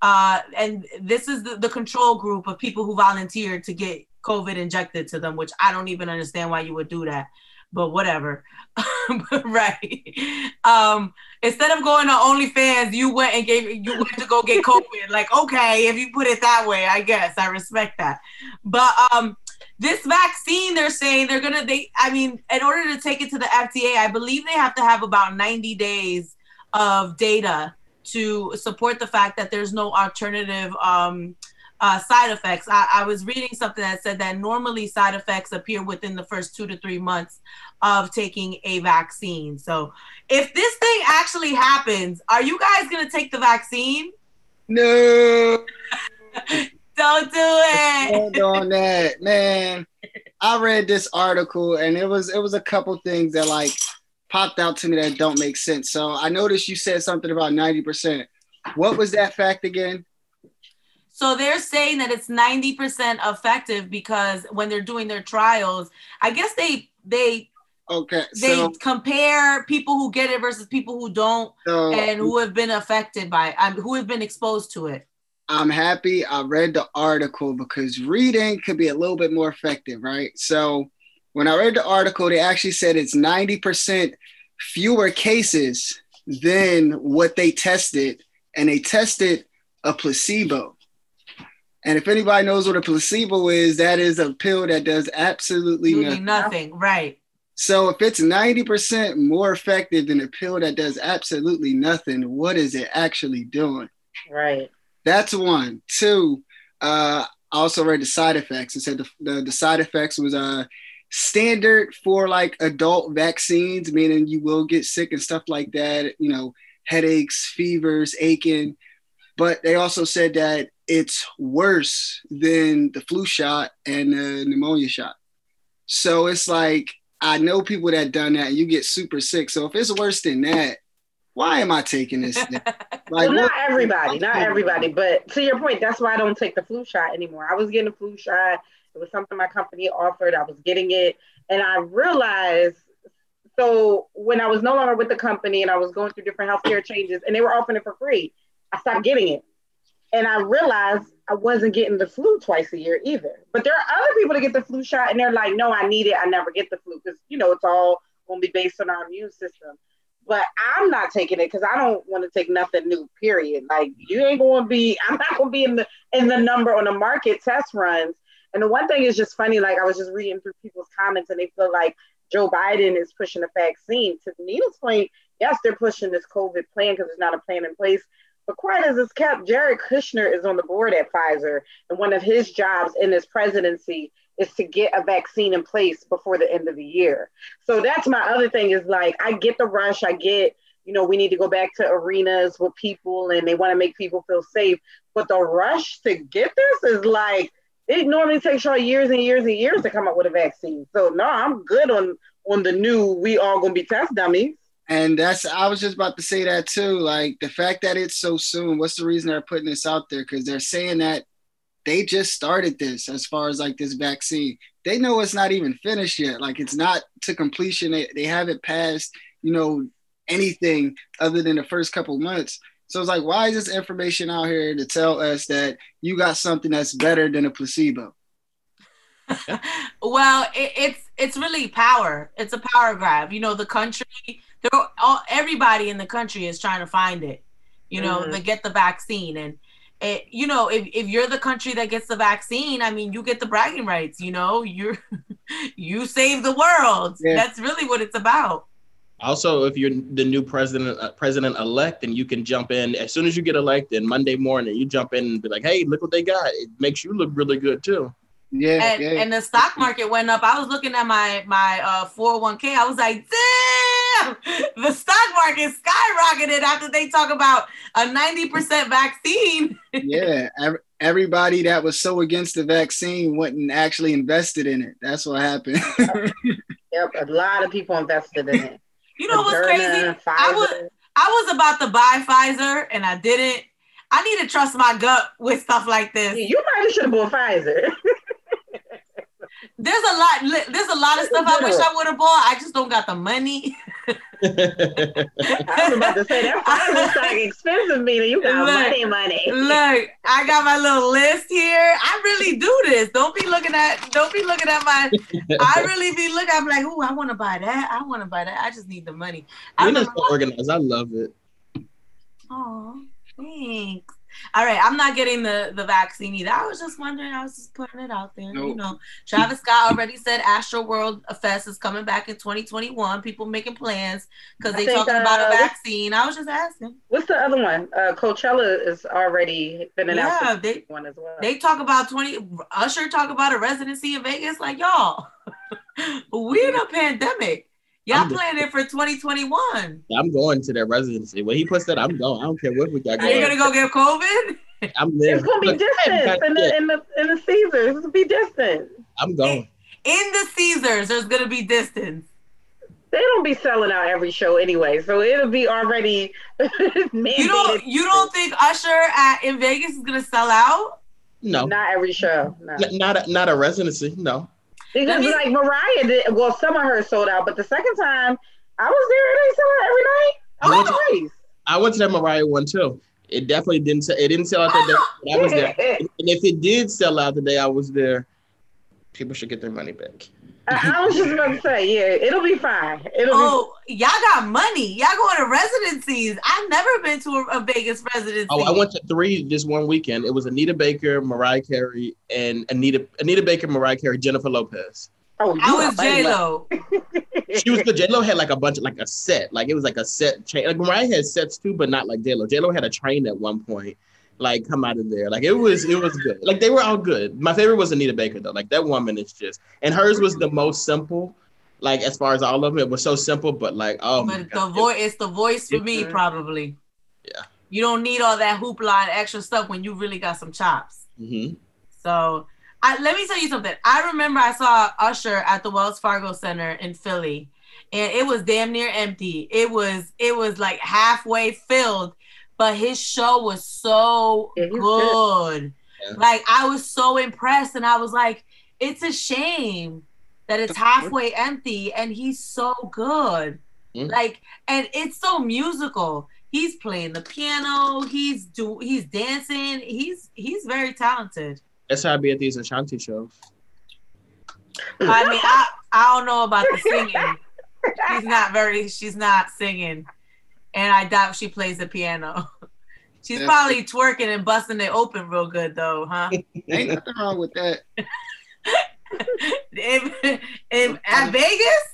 Uh, and this is the, the control group of people who volunteered to get COVID injected to them, which I don't even understand why you would do that, but whatever. right. Um, instead of going to OnlyFans, you went and gave you went to go get COVID. like, okay, if you put it that way, I guess I respect that. But um, this vaccine, they're saying they're gonna they I mean, in order to take it to the FDA, I believe they have to have about 90 days of data to support the fact that there's no alternative um uh, side effects. I, I, was reading something that said that normally side effects appear within the first two to three months of taking a vaccine. So, if this thing actually happens, are you guys going to take the vaccine? No. Don't do it. Hold on that, man. I read this article and it was it was a couple things that like popped out to me that don't make sense. So I noticed you said something about 90%. What was that fact again? So they're saying that it's 90% effective because when they're doing their trials, I guess they they okay they so, compare people who get it versus people who don't so, and who have been affected by it, um, who have been exposed to it. I'm happy I read the article because reading could be a little bit more effective, right? So when I read the article, they actually said it's 90% fewer cases than what they tested, and they tested a placebo. And if anybody knows what a placebo is, that is a pill that does absolutely nothing. nothing. Right. So if it's 90% more effective than a pill that does absolutely nothing, what is it actually doing? Right. That's one. Two, uh, I also read the side effects. It said the, the, the side effects was uh, standard for like adult vaccines, meaning you will get sick and stuff like that, you know, headaches, fevers, aching. But they also said that it's worse than the flu shot and the pneumonia shot. So it's like I know people that done that and you get super sick. So if it's worse than that, why am I taking this? Like, well, not everybody, not everybody, but to your point, that's why I don't take the flu shot anymore. I was getting a flu shot. It was something my company offered. I was getting it, and I realized. So when I was no longer with the company and I was going through different healthcare changes, and they were offering it for free, I stopped getting it. And I realized I wasn't getting the flu twice a year either. But there are other people that get the flu shot and they're like, no, I need it. I never get the flu because, you know, it's all going to be based on our immune system. But I'm not taking it because I don't want to take nothing new, period. Like you ain't going to be, I'm not going to be in the, in the number on the market test runs. And the one thing is just funny, like I was just reading through people's comments and they feel like Joe Biden is pushing a vaccine. To Neil's point, yes, they're pushing this COVID plan because there's not a plan in place. But quite as it's kept, Jared Kushner is on the board at Pfizer, and one of his jobs in his presidency is to get a vaccine in place before the end of the year. So that's my other thing is like I get the rush, I get you know we need to go back to arenas with people and they want to make people feel safe, but the rush to get this is like it normally takes y'all years and years and years to come up with a vaccine. So no, I'm good on on the new we all gonna be test dummies. And that's I was just about to say that too. Like the fact that it's so soon, what's the reason they're putting this out there? Because they're saying that they just started this as far as like this vaccine. They know it's not even finished yet. Like it's not to completion. They, they haven't passed, you know, anything other than the first couple months. So it's like, why is this information out here to tell us that you got something that's better than a placebo? well, it, it's it's really power. It's a power grab. You know, the country they're all, everybody in the country is trying to find it, you know, mm-hmm. to get the vaccine. And it, you know, if, if you're the country that gets the vaccine, I mean, you get the bragging rights, you know, you're, you save the world. Yeah. That's really what it's about. Also, if you're the new president, uh, president elect, and you can jump in as soon as you get elected Monday morning, you jump in and be like, "Hey, look what they got!" It makes you look really good too. Yeah, and, yeah. and the stock market went up. I was looking at my my uh 401k. I was like, damn, the stock market skyrocketed after they talk about a 90% vaccine. yeah, everybody that was so against the vaccine went and actually invested in it. That's what happened. yep, a lot of people invested in it. You know what's crazy? Pfizer. I was I was about to buy Pfizer and I didn't. I need to trust my gut with stuff like this. You might should have bought Pfizer. There's a lot. There's a lot of stuff I wish I would have bought. I just don't got the money. I was about to say that Pfizer stock expensive, Mina. You got look, money, money. Look, I got my little list here. I really do this. Don't be looking at. Don't be looking at my. I really be looking. I'm like, oh, I want to buy that. I want to buy that. I just need the money. Mina's so organized. I love it. Oh, thanks. All right, I'm not getting the the vaccine either. I was just wondering. I was just putting it out there. Nope. You know, Travis Scott already said Astroworld Fest is coming back in 2021. People making plans because they think, talking about a uh, vaccine. I was just asking. What's the other one? Uh, Coachella is already been announced. Yeah, they one as well. they talk about 20. Usher talk about a residency in Vegas. Like y'all, we in a pandemic. Y'all I'm just- planning for 2021. I'm going to that residency. When he puts that, I'm going. I don't care what we got Are you going. gonna go get COVID? I'm there. it's gonna be Look, distance got in the shit. in the in the Caesars. It's gonna be distant. I'm going. In the Caesars, there's gonna be distance. They don't be selling out every show anyway, so it'll be already. You don't you don't think Usher at in Vegas is gonna sell out? No, Not every show. No. N- not a, not a residency. No. Because me- like Mariah did, well, some of hers sold out, but the second time I was there, they sold out every night. I went to- I went to that Mariah one too. It definitely didn't. Sell, it didn't sell out that day. but I was there. And if it did sell out the day I was there, people should get their money back. I, I was just about to say, yeah, it'll be fine. It'll Oh, y'all got money. Y'all going to residencies. I've never been to a, a Vegas residency. Oh, I went to three this one weekend. It was Anita Baker, Mariah Carey, and Anita Anita Baker, Mariah Carey, Jennifer Lopez. be. Oh, I you was are J. Lo. She was good. J Lo had like a bunch of like a set, like it was like a set train. Like Mariah had sets too, but not like J Lo. J Lo had a train at one point, like come out of there. Like it was it was good. Like they were all good. My favorite was Anita Baker though. Like that woman is just, and hers was the most simple. Like as far as all of them, it was so simple, but like oh my But the voice, it's the voice for me, probably. Yeah. You don't need all that hoopla and extra stuff when you really got some chops. hmm So I, let me tell you something. I remember I saw Usher at the Wells Fargo Center in Philly, and it was damn near empty. It was it was like halfway filled, but his show was so Yeah, he was good. Yeah. Like I was so impressed, and I was like, it's a shame that it's halfway empty, and he's so good. Mm. Like, and it's so musical. He's playing the piano. He's do. He's dancing. He's he's very talented. That's how I be at these Ashanti shows. I mean, I I don't know about the singing. She's not very. She's not singing, and I doubt she plays the piano. She's That's- probably twerking and busting it open real good though, huh? Ain't nothing wrong with that. in, in, at Vegas.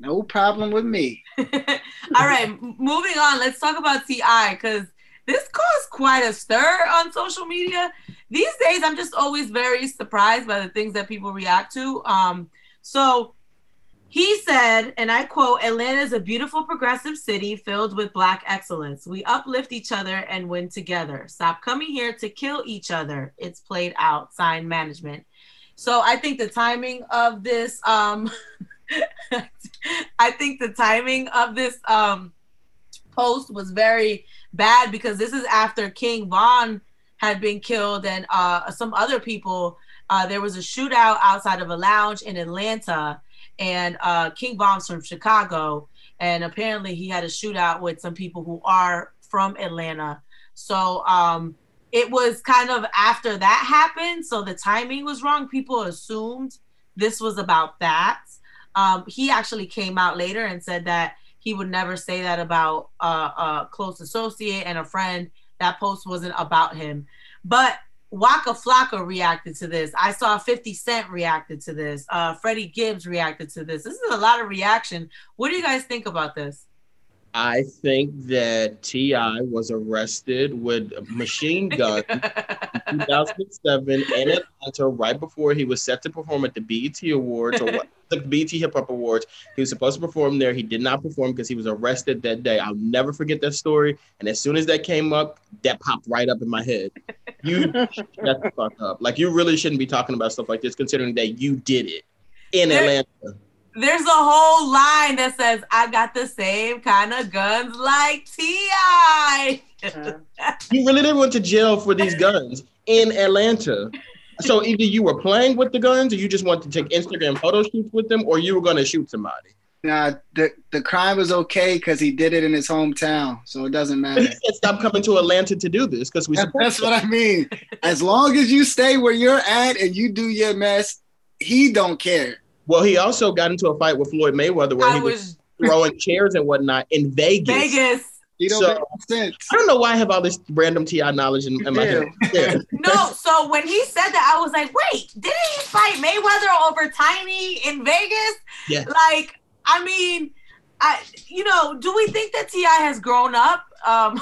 No problem with me. All right, moving on. Let's talk about T.I. because this caused quite a stir on social media. These days, I'm just always very surprised by the things that people react to. Um, so he said, and I quote: "Atlanta is a beautiful, progressive city filled with Black excellence. We uplift each other and win together. Stop coming here to kill each other. It's played out." Sign management. So I think the timing of this. Um, I think the timing of this um, post was very bad because this is after King Von had been killed and uh, some other people. Uh, there was a shootout outside of a lounge in Atlanta, and uh, King Von's from Chicago, and apparently he had a shootout with some people who are from Atlanta. So um, it was kind of after that happened, so the timing was wrong. People assumed this was about that. Um, he actually came out later and said that he would never say that about uh, a close associate and a friend. That post wasn't about him. But Waka Flocka reacted to this. I saw 50 Cent reacted to this. Uh, Freddie Gibbs reacted to this. This is a lot of reaction. What do you guys think about this? I think that T.I. was arrested with a machine gun in 2007 in Atlanta right before he was set to perform at the BET Awards or what, the BET Hip Hop Awards. He was supposed to perform there. He did not perform because he was arrested that day. I'll never forget that story. And as soon as that came up, that popped right up in my head. You shut the fuck up. Like you really shouldn't be talking about stuff like this, considering that you did it in Atlanta. There's a whole line that says, I got the same kind of guns like T.I. You really didn't went to jail for these guns in Atlanta. So either you were playing with the guns, or you just wanted to take Instagram photo shoots with them, or you were going to shoot somebody. Nah, the the crime was okay because he did it in his hometown, so it doesn't But he matter. said stop coming to Atlanta to do this because we That- that's you. what I mean. As long as you stay where you're at and you do your mess, he don't care. Well, he also got into a fight with Floyd Mayweather where I he was, was throwing chairs and whatnot in Vegas. Vegas. You don't So- sense. I don't know why I have all this random T.I. knowledge in, in my You head. Yeah. No, so when he said that, I was like, wait, didn't he fight Mayweather over Tiny in Vegas? Yeah. Like, I mean, I you know, do we think that T.I. has grown up um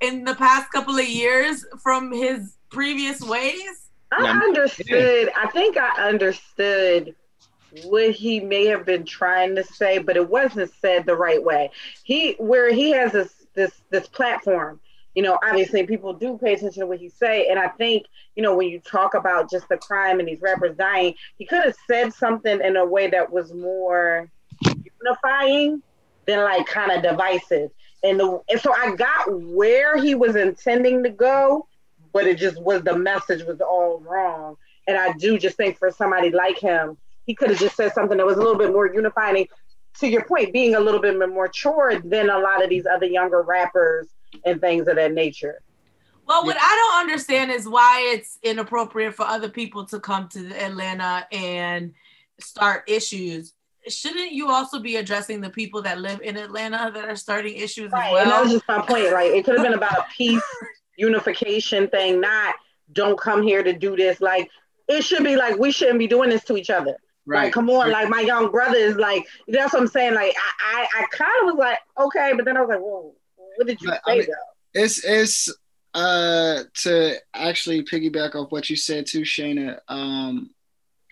in the past couple of years from his previous ways? I understood. I think I understood what he may have been trying to say, but it wasn't said the right way. He where he has this this this platform. You know, obviously people do pay attention to what he say, and I think you know when you talk about just the crime and these rappers dying, he could have said something in a way that was more unifying than like kind of divisive. And the and so I got where he was intending to go, but it just was the message was all wrong. And I do just think for somebody like him, he could have just said something that was a little bit more unifying. To your point, being a little bit more mature than a lot of these other younger rappers and things of that nature. Well, what I don't understand is why it's inappropriate for other people to come to Atlanta and start issues. Shouldn't you also be addressing the people that live in Atlanta that are starting issues Right. as and that was just my point. right? it could have been about a peace unification thing, not don't come here to do this. Like it should be like we shouldn't be doing this to each other. Like, come on, like my young brother is like, that's what I'm saying. Like, I, I, I kind of was like, okay, but then I was like, whoa, what did you But, I say mean- though? it's it's uh to actually piggyback off what you said too, Shayna. Um,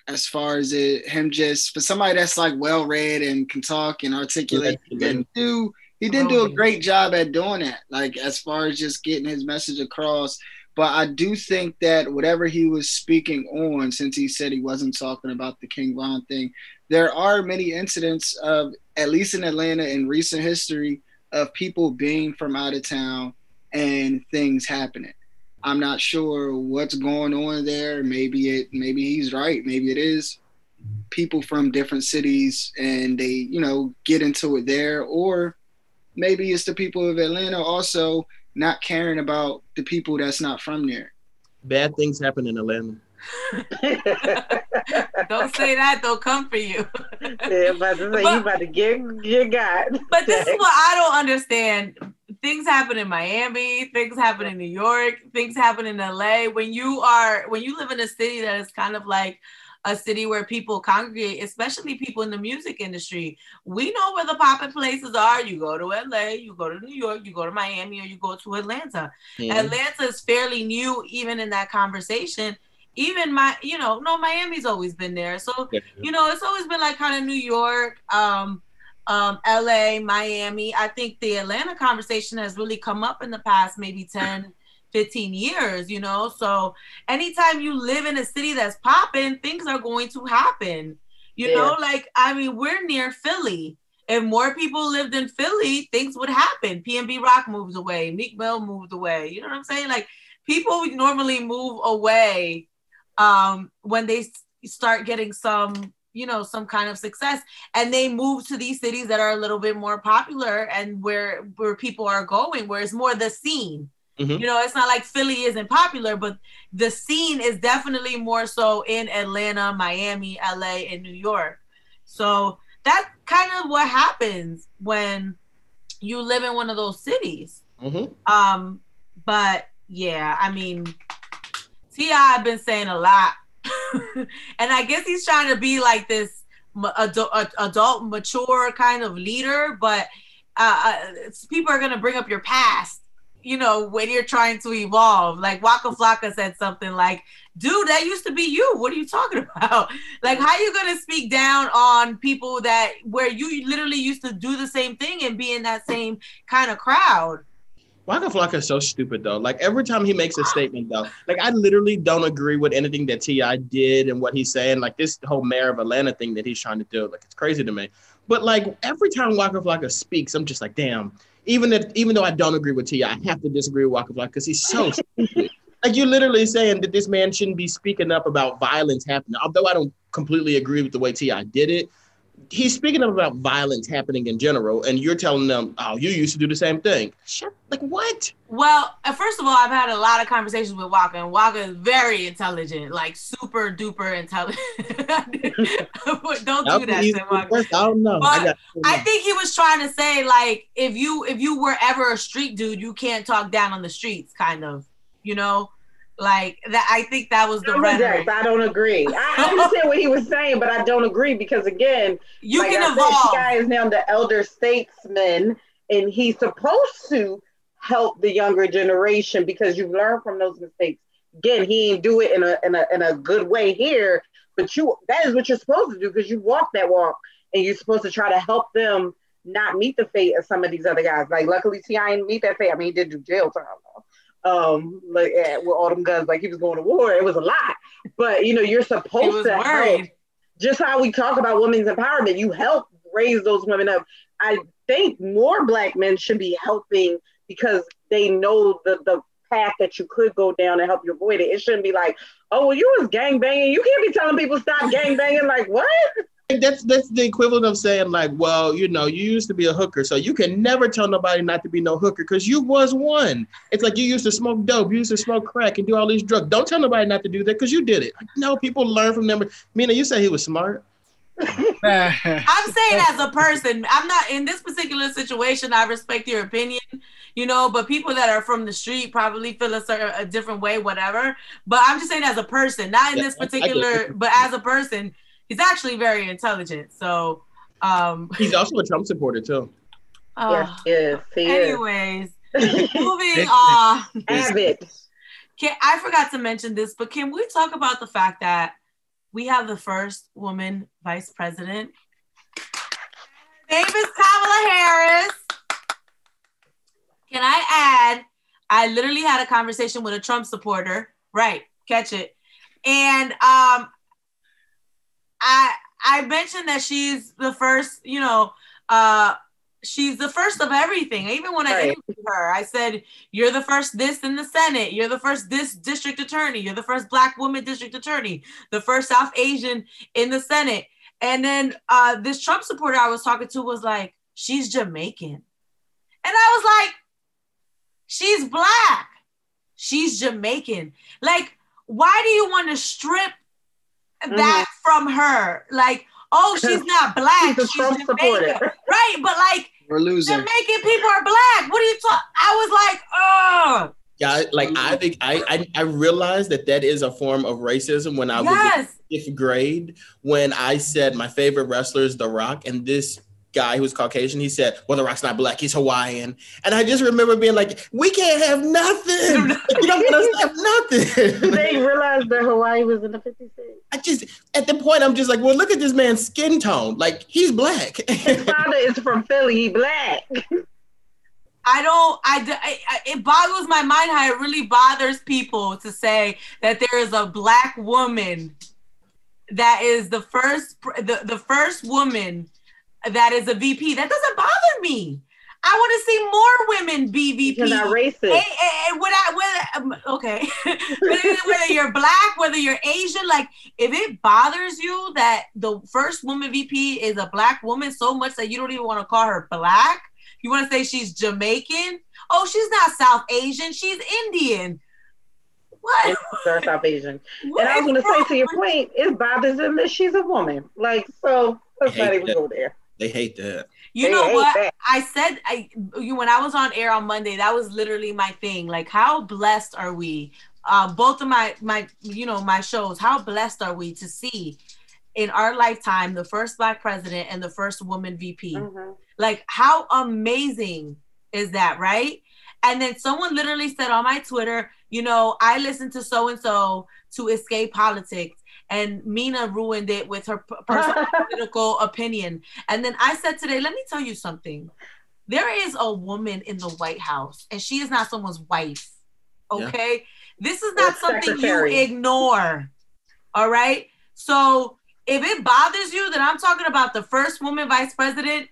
as far as it, him just for somebody that's like well read and can talk and articulate, he didn't do he didn't do a great job at doing that. Like as far as just getting his message across. But I do think that whatever he was speaking on, since he said he wasn't talking about the King Von thing, there are many incidents of, at least in Atlanta in recent history, of people being from out of town and things happening. I'm not sure what's going on there. Maybe it maybe he's right. Maybe it is people from different cities and they, you know, get into it there or maybe it's the people of Atlanta also not caring about the people that's not from there. Bad things happen in Atlanta. Don't say that, they'll come for you. yeah, about to say you about to get get got. But this is what I don't understand. Things happen in Miami, things happen in New York, things happen in LA. When you are when you live in a city that is kind of like a city where people congregate, especially people in the music industry. We know where the popping places are. You go to LA, you go to New York, you go to Miami, or you go to Atlanta. Yeah. Atlanta is fairly new, even in that conversation. Even my, you know, no, Miami's always been there. So you know, it's always been like kind of New York, um, um, LA, Miami. I think the Atlanta conversation has really come up in the past maybe 10, 15 years, you know. So anytime you live in a city that's popping, things are going to happen. You Yeah. know, like I mean, we're near Philly. If more people lived in Philly, things would happen. PNB Rock moves away, Meek Mill moved away. You know what I'm saying? Like people normally move away um, when they start getting some, you know, some kind of success, and they move to these cities that are a little bit more popular and where where people are going, where it's more the scene. Mhm. You know, it's not like Philly isn't popular, but the scene is definitely more so in Atlanta, Miami, LA, and New York. So that's kind of what happens when you live in one of those cities. Mhm. Um, but yeah, I mean, T.I. I've been saying a lot, and I guess he's trying to be like this adult, adult mature kind of leader. But uh, uh, people are gonna bring up your past, you know, when you're trying to evolve. Like Waka Flocka said something like, "Dude, that used to be you. What are you talking about? Like, how you gonna speak down on people that where you literally used to do the same thing and be in that same kind of crowd?" Waka Flocka is so stupid though. Like every time he makes a statement though, like I literally don't agree with anything that T.I. did and what he's saying. Like this whole mayor of Atlanta thing that he's trying to do, like it's crazy to me. But like every time Waka Flocka speaks, I'm just like, damn. Even if even though I don't agree with T.I., I have to disagree with Waka Flocka because he's so stupid. Like you're literally saying that this man shouldn't be speaking up about violence happening. Although I don't completely agree with the way T.I. did it, he's speaking about violence happening in general, and you're telling them, "Oh, you used to do the same thing." Shut, like what? Well, uh, first of all, I've had a lot of conversations with Waka, and Waka is very intelligent, like super duper intelligent. don't do that to Waka. I don't know. I, got, I think he was trying to say, like, if you if you were ever a street dude, you can't talk down on the streets, kind of, you know. Like that, I think that was the oh, No, rhetoric. I don't agree. I understand what he was saying, but I don't agree because again, You like can I evolve. this guy is now the elder statesman, and he's supposed to help the younger generation because you've learned from those mistakes. Again, he ain't do it in a in a in a good way here, but you that is what you're supposed to do because you walk that walk, and you're supposed to try to help them not meet the fate of some of these other guys. Like luckily, T.I. didn't meet that fate. I mean, he did do jail time though. Um, like eh, with all them guns, like he was going to war. It was a lot, but you know, you're supposed to help just how we talk about women's empowerment, you help raise those women up. I think more black men should be helping because they know the, the path that you could go down and help you avoid it. It shouldn't be like, oh, well, you was gang banging. You can't be telling people stop gang banging. Like, what? That's that's the equivalent of saying like, well, you know, you used to be a hooker, so you can never tell nobody not to be no hooker because you was one. It's like you used to smoke dope, you used to smoke crack and do all these drugs. Don't tell nobody not to do that because you did it. Like, no, people learn from them. Mina, you say he was smart. I'm saying as a person, I'm not in this particular situation. I respect your opinion, you know, but people that are from the street probably feel a certain a different way, whatever. But I'm just saying as a person, not in Yeah, this I- I get particular, but as a person, he's actually very intelligent. So, um, He's also a Trump supporter too. uh, yes, yes, he anyways, moving on. Avid. Can I forgot to mention this, but can we talk about the fact that we have the first woman vice president? Her name is Kamala Harris. Can I add? I literally had a conversation with a Trump supporter. Right, catch it. And um, I I mentioned that she's the first, you know, uh, she's the first of everything. Even when I Right. interviewed her, I said, "You're the first this in the Senate. You're the first this district attorney. You're the first Black woman district attorney. The first South Asian in the Senate." And then uh, this Trump supporter I was talking to was like, "She's Jamaican," and I was like, "She's Black. She's Jamaican. Like, why do you want to strip Mm-hmm. that from her? Like." Oh, she's not black. She's She's Jamaican. Right, but like We're losing. Jamaican people are black. What are you talking? I was like, oh, Yeah, like I think I, I I realized that that is a form of racism when I was in fifth grade when I said my favorite wrestler is The Rock, and this guy who was Caucasian, he said, "Well, The Rock's not black; he's Hawaiian." And I just remember being like, "We can't have nothing. Like, you don't let us have nothing." they realized that Hawaii was in the 50 states. I just at the point I'm just like, well, look at this man's skin tone. Like he's black. His father is from Philly. He black. I don't. I, I- I- It boggles my mind how it really bothers people to say that there is a black woman that is the first, the, the first woman that is a VP. That doesn't bother me. I want to see more women be You're not VP. racist. Hey, hey, hey, whether, whether, um, okay, whether, whether you're black, whether you're Asian, like if it bothers you that the first woman VP is a black woman so much that you don't even want to call her black, you want to say she's Jamaican. Oh, she's not South Asian, she's Indian. What? They're South Asian. what And I was going to say to your point, it bothers them that she's a woman. Like, so let's not even that. go there. They hate that. You They know what? that. I said I you when I was on air on Monday, that was literally my thing. Like, how blessed are we? Uh, both of my my you know my shows. How blessed are we to see in our lifetime the first black president and the first woman VP? Mhm. Like, how amazing is that, right? And then someone literally said on my Twitter, you know, I listen to so and so to escape politics, and Mina ruined it with her personal political opinion. And then I said today, let me tell you something. There is a woman in the White House, and she is not someone's wife. Okay. This is not Or something secretary. you ignore. All right. So if it bothers you that I'm talking about the first woman vice president,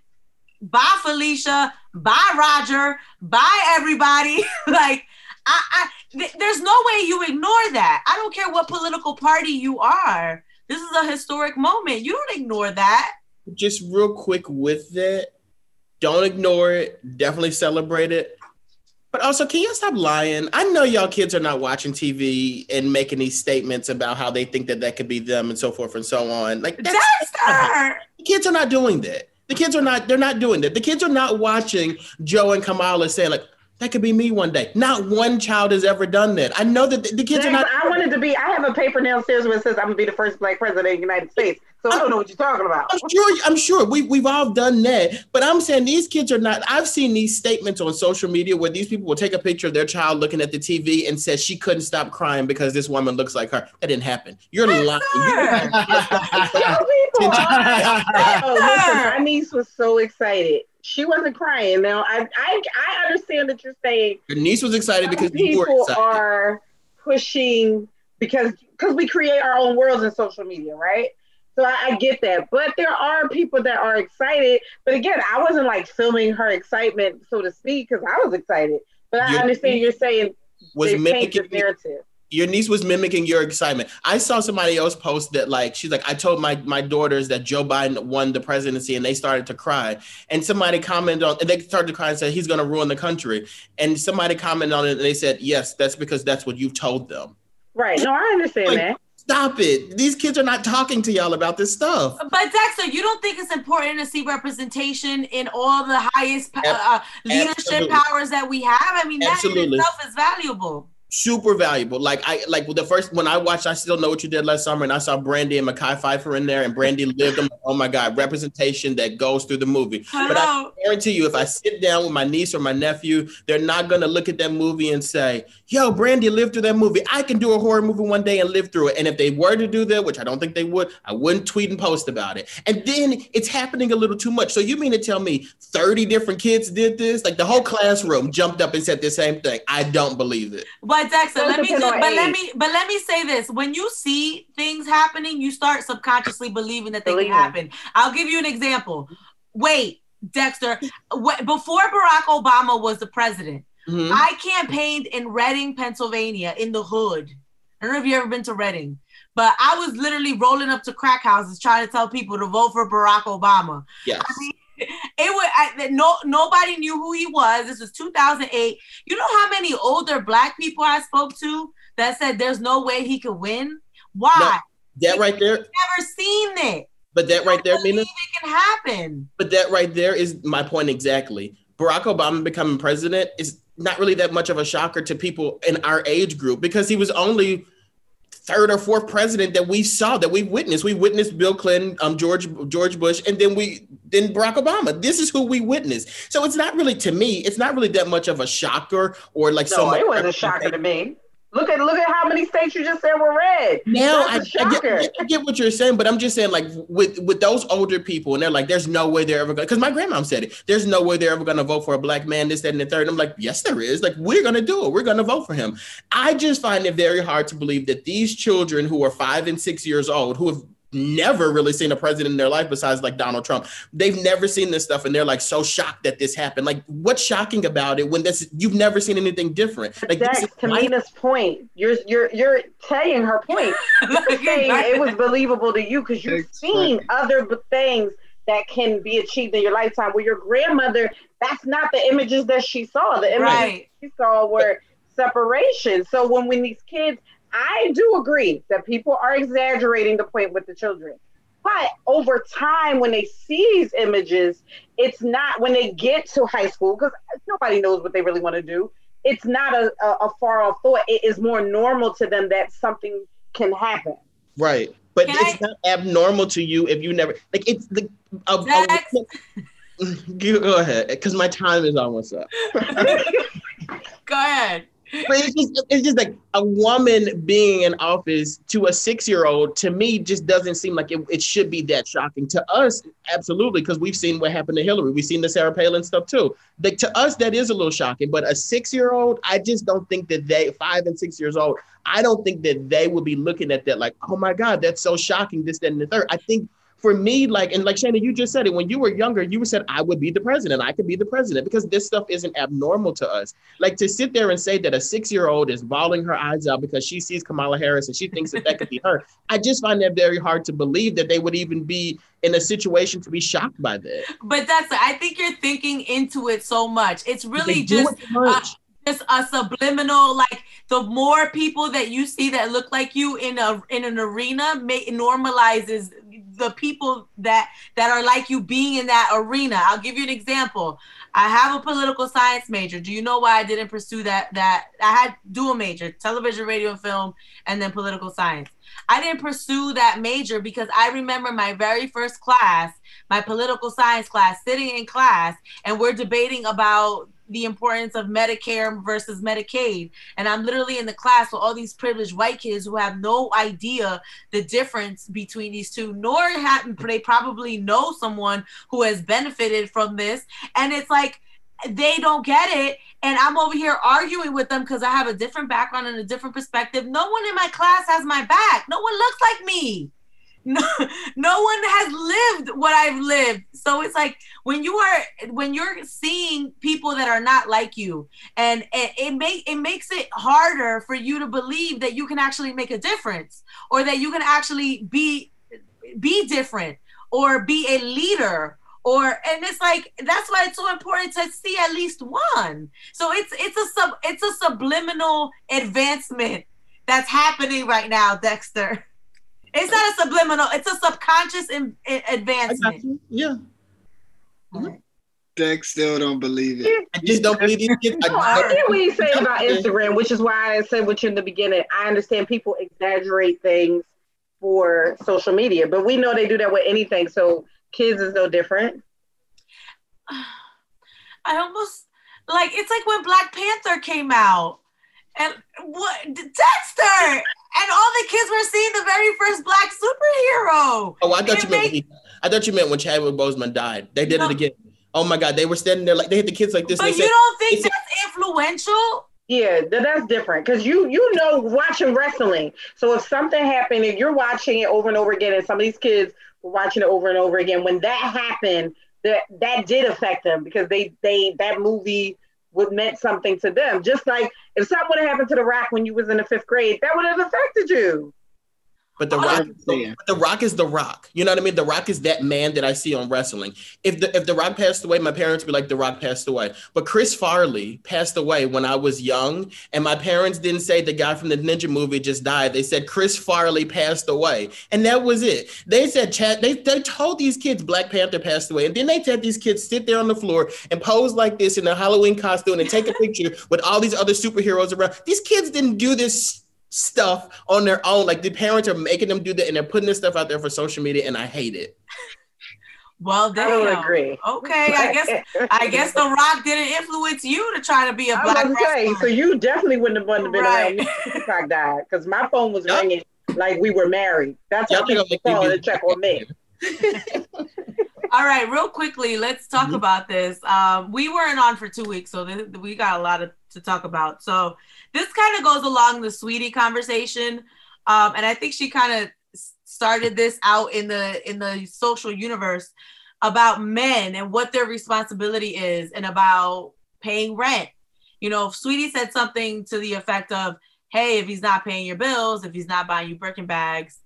bye Felicia, bye Roger, bye everybody. like I, I th- there's no way you ignore that. I don't care what political party you are. This is a historic moment. You don't ignore that. just real quick with that, don't ignore it. Definitely celebrate it. But also, can y'all stop lying? I know y'all kids are not watching TV and making these statements about how they think that that could be them and so forth and so on. Like that's, Dexter! the kids are not doing that. The kids are not. They're not doing that. The kids are not watching Joe and Kamala saying like, "That could be me one day." Not one child has ever done that. I know that the, the kids James, are not. I wanted to be. I have a paper downstairs where it says I'm gonna be the first black president of the United States. So I don't know what you're talking about. I'm sure. I'm sure we we've all done that. But I'm saying these kids are not. I've seen these statements on social media where these people will take a picture of their child looking at the TV and says she couldn't stop crying because this woman looks like her. That didn't happen. You're lying. People. Oh, listen, my niece was so excited. She wasn't crying. Now I I, I understand that you're saying Your niece was excited because people are pushing because because we create our own worlds in social media, right? So I, I get that, but there are people that are excited. But again, I wasn't like filming her excitement, so to speak, because I was excited. But I Your understand you're saying was paint this narrative. Your niece was mimicking your excitement. I saw somebody else post that like she's like I told my my daughters that Joe Biden won the presidency and they started to cry. And somebody commented on and they started to cry and said he's going to ruin the country. And somebody commented on it and they said yes, that's because that's what you've told them. Right. No, I understand Like, that. Stop it. These kids are not talking to y'all about this stuff. But Dexter, you don't think it's important to see representation in all the highest uh, uh, leadership Absolutely. powers that we have? I mean, that in itself is valuable. Super valuable. Like I like the first when I watched, I still know what you did last summer, and I saw Brandy and Mekhi Phifer in there, and Brandy lived. Like, oh my god, representation that goes through the movie. But I guarantee you, if I sit down with my niece or my nephew, they're not gonna look at that movie and say, "Yo, Brandy lived through that movie. I can do a horror movie one day and live through it." And if they were to do that, which I don't think they would, I wouldn't tweet and post about it. And then it's happening a little too much. So you mean to tell me 30 different kids did this? Like the whole classroom jumped up and said the same thing. I don't believe it. But Dexter, let me depend just, on but let me but let me say this: when you see things happening, you start subconsciously believing that they Believing. can happen. I'll give you an example. Wait, Dexter, wh- before Barack Obama was the president, Mhm. I campaigned in Reading, Pennsylvania, in the hood. I don't know if you've ever been to Reading, but I was literally rolling up to crack houses trying to tell people to vote for Barack Obama. Yes. It was I, no nobody knew who he was. This was 2008. You know how many older black people I spoke to that said there's no way he could win? Why? That right there, Never seen it. but that right there, I Mina, it can happen. but that right there is my point exactly. Barack Obama becoming president is not really that much of a shocker to people in our age group because he was only third or fourth president that we saw that we witnessed. We witnessed Bill Clinton, um, George George Bush, and then we then Barack Obama. This is who we witnessed. So it's not really to me. It's not really that much of a shocker or like so No, much it wasn't a shocker to me. Look at look at how many states you just said were red. Now I, I, get. I get what you're saying, but I'm just saying, like with with those older people, and they're like, "There's no way they're ever gonna." Because my grandmom said it. There's no way they're ever going to vote for a black man. This, that, and the third. I'm like, yes, there is. Like we're going to do it. We're going to vote for him. I just find it very hard to believe that these children who are five and six years old, who have never really seen a president in their life besides like Donald Trump. They've never seen this stuff and they're like so shocked that this happened. Like what's shocking about it when this you've never seen anything different? Like this Dex, is to Mina's point, you're you're you're saying her point. You're saying it was believable to you because you've That's seen right. other things that can be achieved in your lifetime. Where your grandmother, that's not the images that she saw. The images Right. she saw were separation. So when when these kids, I do agree that people are exaggerating the point with the children. But over time, when they see these images, it's not when they get to high school because nobody knows what they really want to do. It's not a, a, a far off thought. It is more normal to them that something can happen. Right. But Can it's not abnormal to you if you never like it's the a, a- Next. Go ahead because my time is almost up. Go ahead. But it's just it's just like a woman being in office to a six year old to me just doesn't seem like it, it should be that shocking to us. Absolutely, because we've seen what happened to Hillary. We've seen the Sarah Palin stuff too. Like to us, that is a little shocking. But a six year old, I just don't think that they five and six years old. I don't think that they would be looking at that like, oh my god, that's so shocking. This, that, and the third. I think for me, like, and like Shannon, you just said it, when you were younger, you said, I would be the president. I could be the president because this stuff isn't abnormal to us. Like to sit there and say that a six year old is bawling her eyes out because she sees Kamala Harris and she thinks that that could be her. I just find that very hard to believe that they would even be in a situation to be shocked by that. But that's, I think you're thinking into it so much. It's really just. Uh, just a subliminal like the more people that you see that look like you in a in an arena may, normalizes the people that that are like you being in that arena. I'll give you an example. I have a political science major. Do you know why I didn't pursue that? That I had dual major, television, radio, and film, and then political science. I didn't pursue that major because I remember my very first class, my political science class, sitting in class, and we're debating about the importance of Medicare versus Medicaid. And I'm literally in the class with all these privileged white kids who have no idea the difference between these two, nor have they probably know someone who has benefited from this. And it's like they don't get it. And I'm over here arguing with them because I have a different background and a different perspective. No one in my class has my back. No one looks like me no, no one has lived what I've lived. So it's like when you are when you're seeing people that are not like you, and it, make it makes it harder for you to believe that you can actually make a difference or that you can actually be be different or be a leader or and it's like that's why it's so important to see at least one so it's it's a sub it's a subliminal advancement that's happening right now dexter it's not a subliminal. It's a subconscious in, in advancement. Yeah. Mm-hmm. Dex still don't believe it. I just don't believe these kids. I, I get what you say about Instagram, which is why I said what you in the beginning. I understand people exaggerate things for social media, but we know they do that with anything. So kids is no different. I almost like it's like when Black Panther came out. And what Dexter and all the kids were seeing the very first black superhero. Oh, I thought you meant he, I thought you meant when Chadwick Boseman died. They did no. it again. Oh my God, they were standing there like they hit the kids like this. But you said, don't think that's said, influential? Yeah, that's different because you you know watching wrestling. So if something happened, if you're watching it over and over again, and some of these kids were watching it over and over again, when that happened, that that did affect them because they they that movie would meant something to them. Just like if something would have happened to the Rock when you was in the fifth grade, that would have affected you. But the Rock, the, the Rock is the Rock. You know what I mean? The Rock is that man that I see on wrestling. If the if the Rock passed away, my parents would be like, the Rock passed away. But Chris Farley passed away when I was young, and my parents didn't say the guy from the Ninja movie just died. They said Chris Farley passed away, and that was it. They said Chad. They they told these kids Black Panther passed away, and then they had these kids sit there on the floor and pose like this in a Halloween costume and take a picture with all these other superheroes around. These kids didn't do this stuff on their own. Like the parents are making them do that and they're putting this stuff out there for social media, and I hate it. Well, damn. I don't agree. Okay, I guess I guess The Rock didn't influence you to try to be a black. Okay, so you definitely wouldn't have wanted to be right. around Tupac died because my phone was yep. ringing like we were married. That's how people call to check on me. All right, real quickly, let's talk mm-hmm. about this. Um, we weren't on for two weeks, so th- we got a lot of, to talk about. So this kind of goes along the Saweetie conversation, um, and I think she kind of started this out in the in the social universe about men and what their responsibility is, and about paying rent. You know, if Saweetie said something to the effect of, "Hey, if he's not paying your bills, if he's not buying you Birkin bags,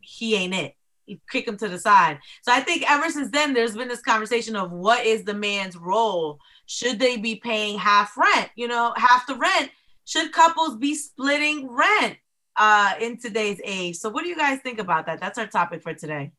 he ain't it." you kick him to the side. So I think ever since then, there's been this conversation of what is the man's role? Should they be paying half rent? You know, half the rent. Should couples be splitting rent uh, in today's age? So what do you guys think about that? That's our topic for today.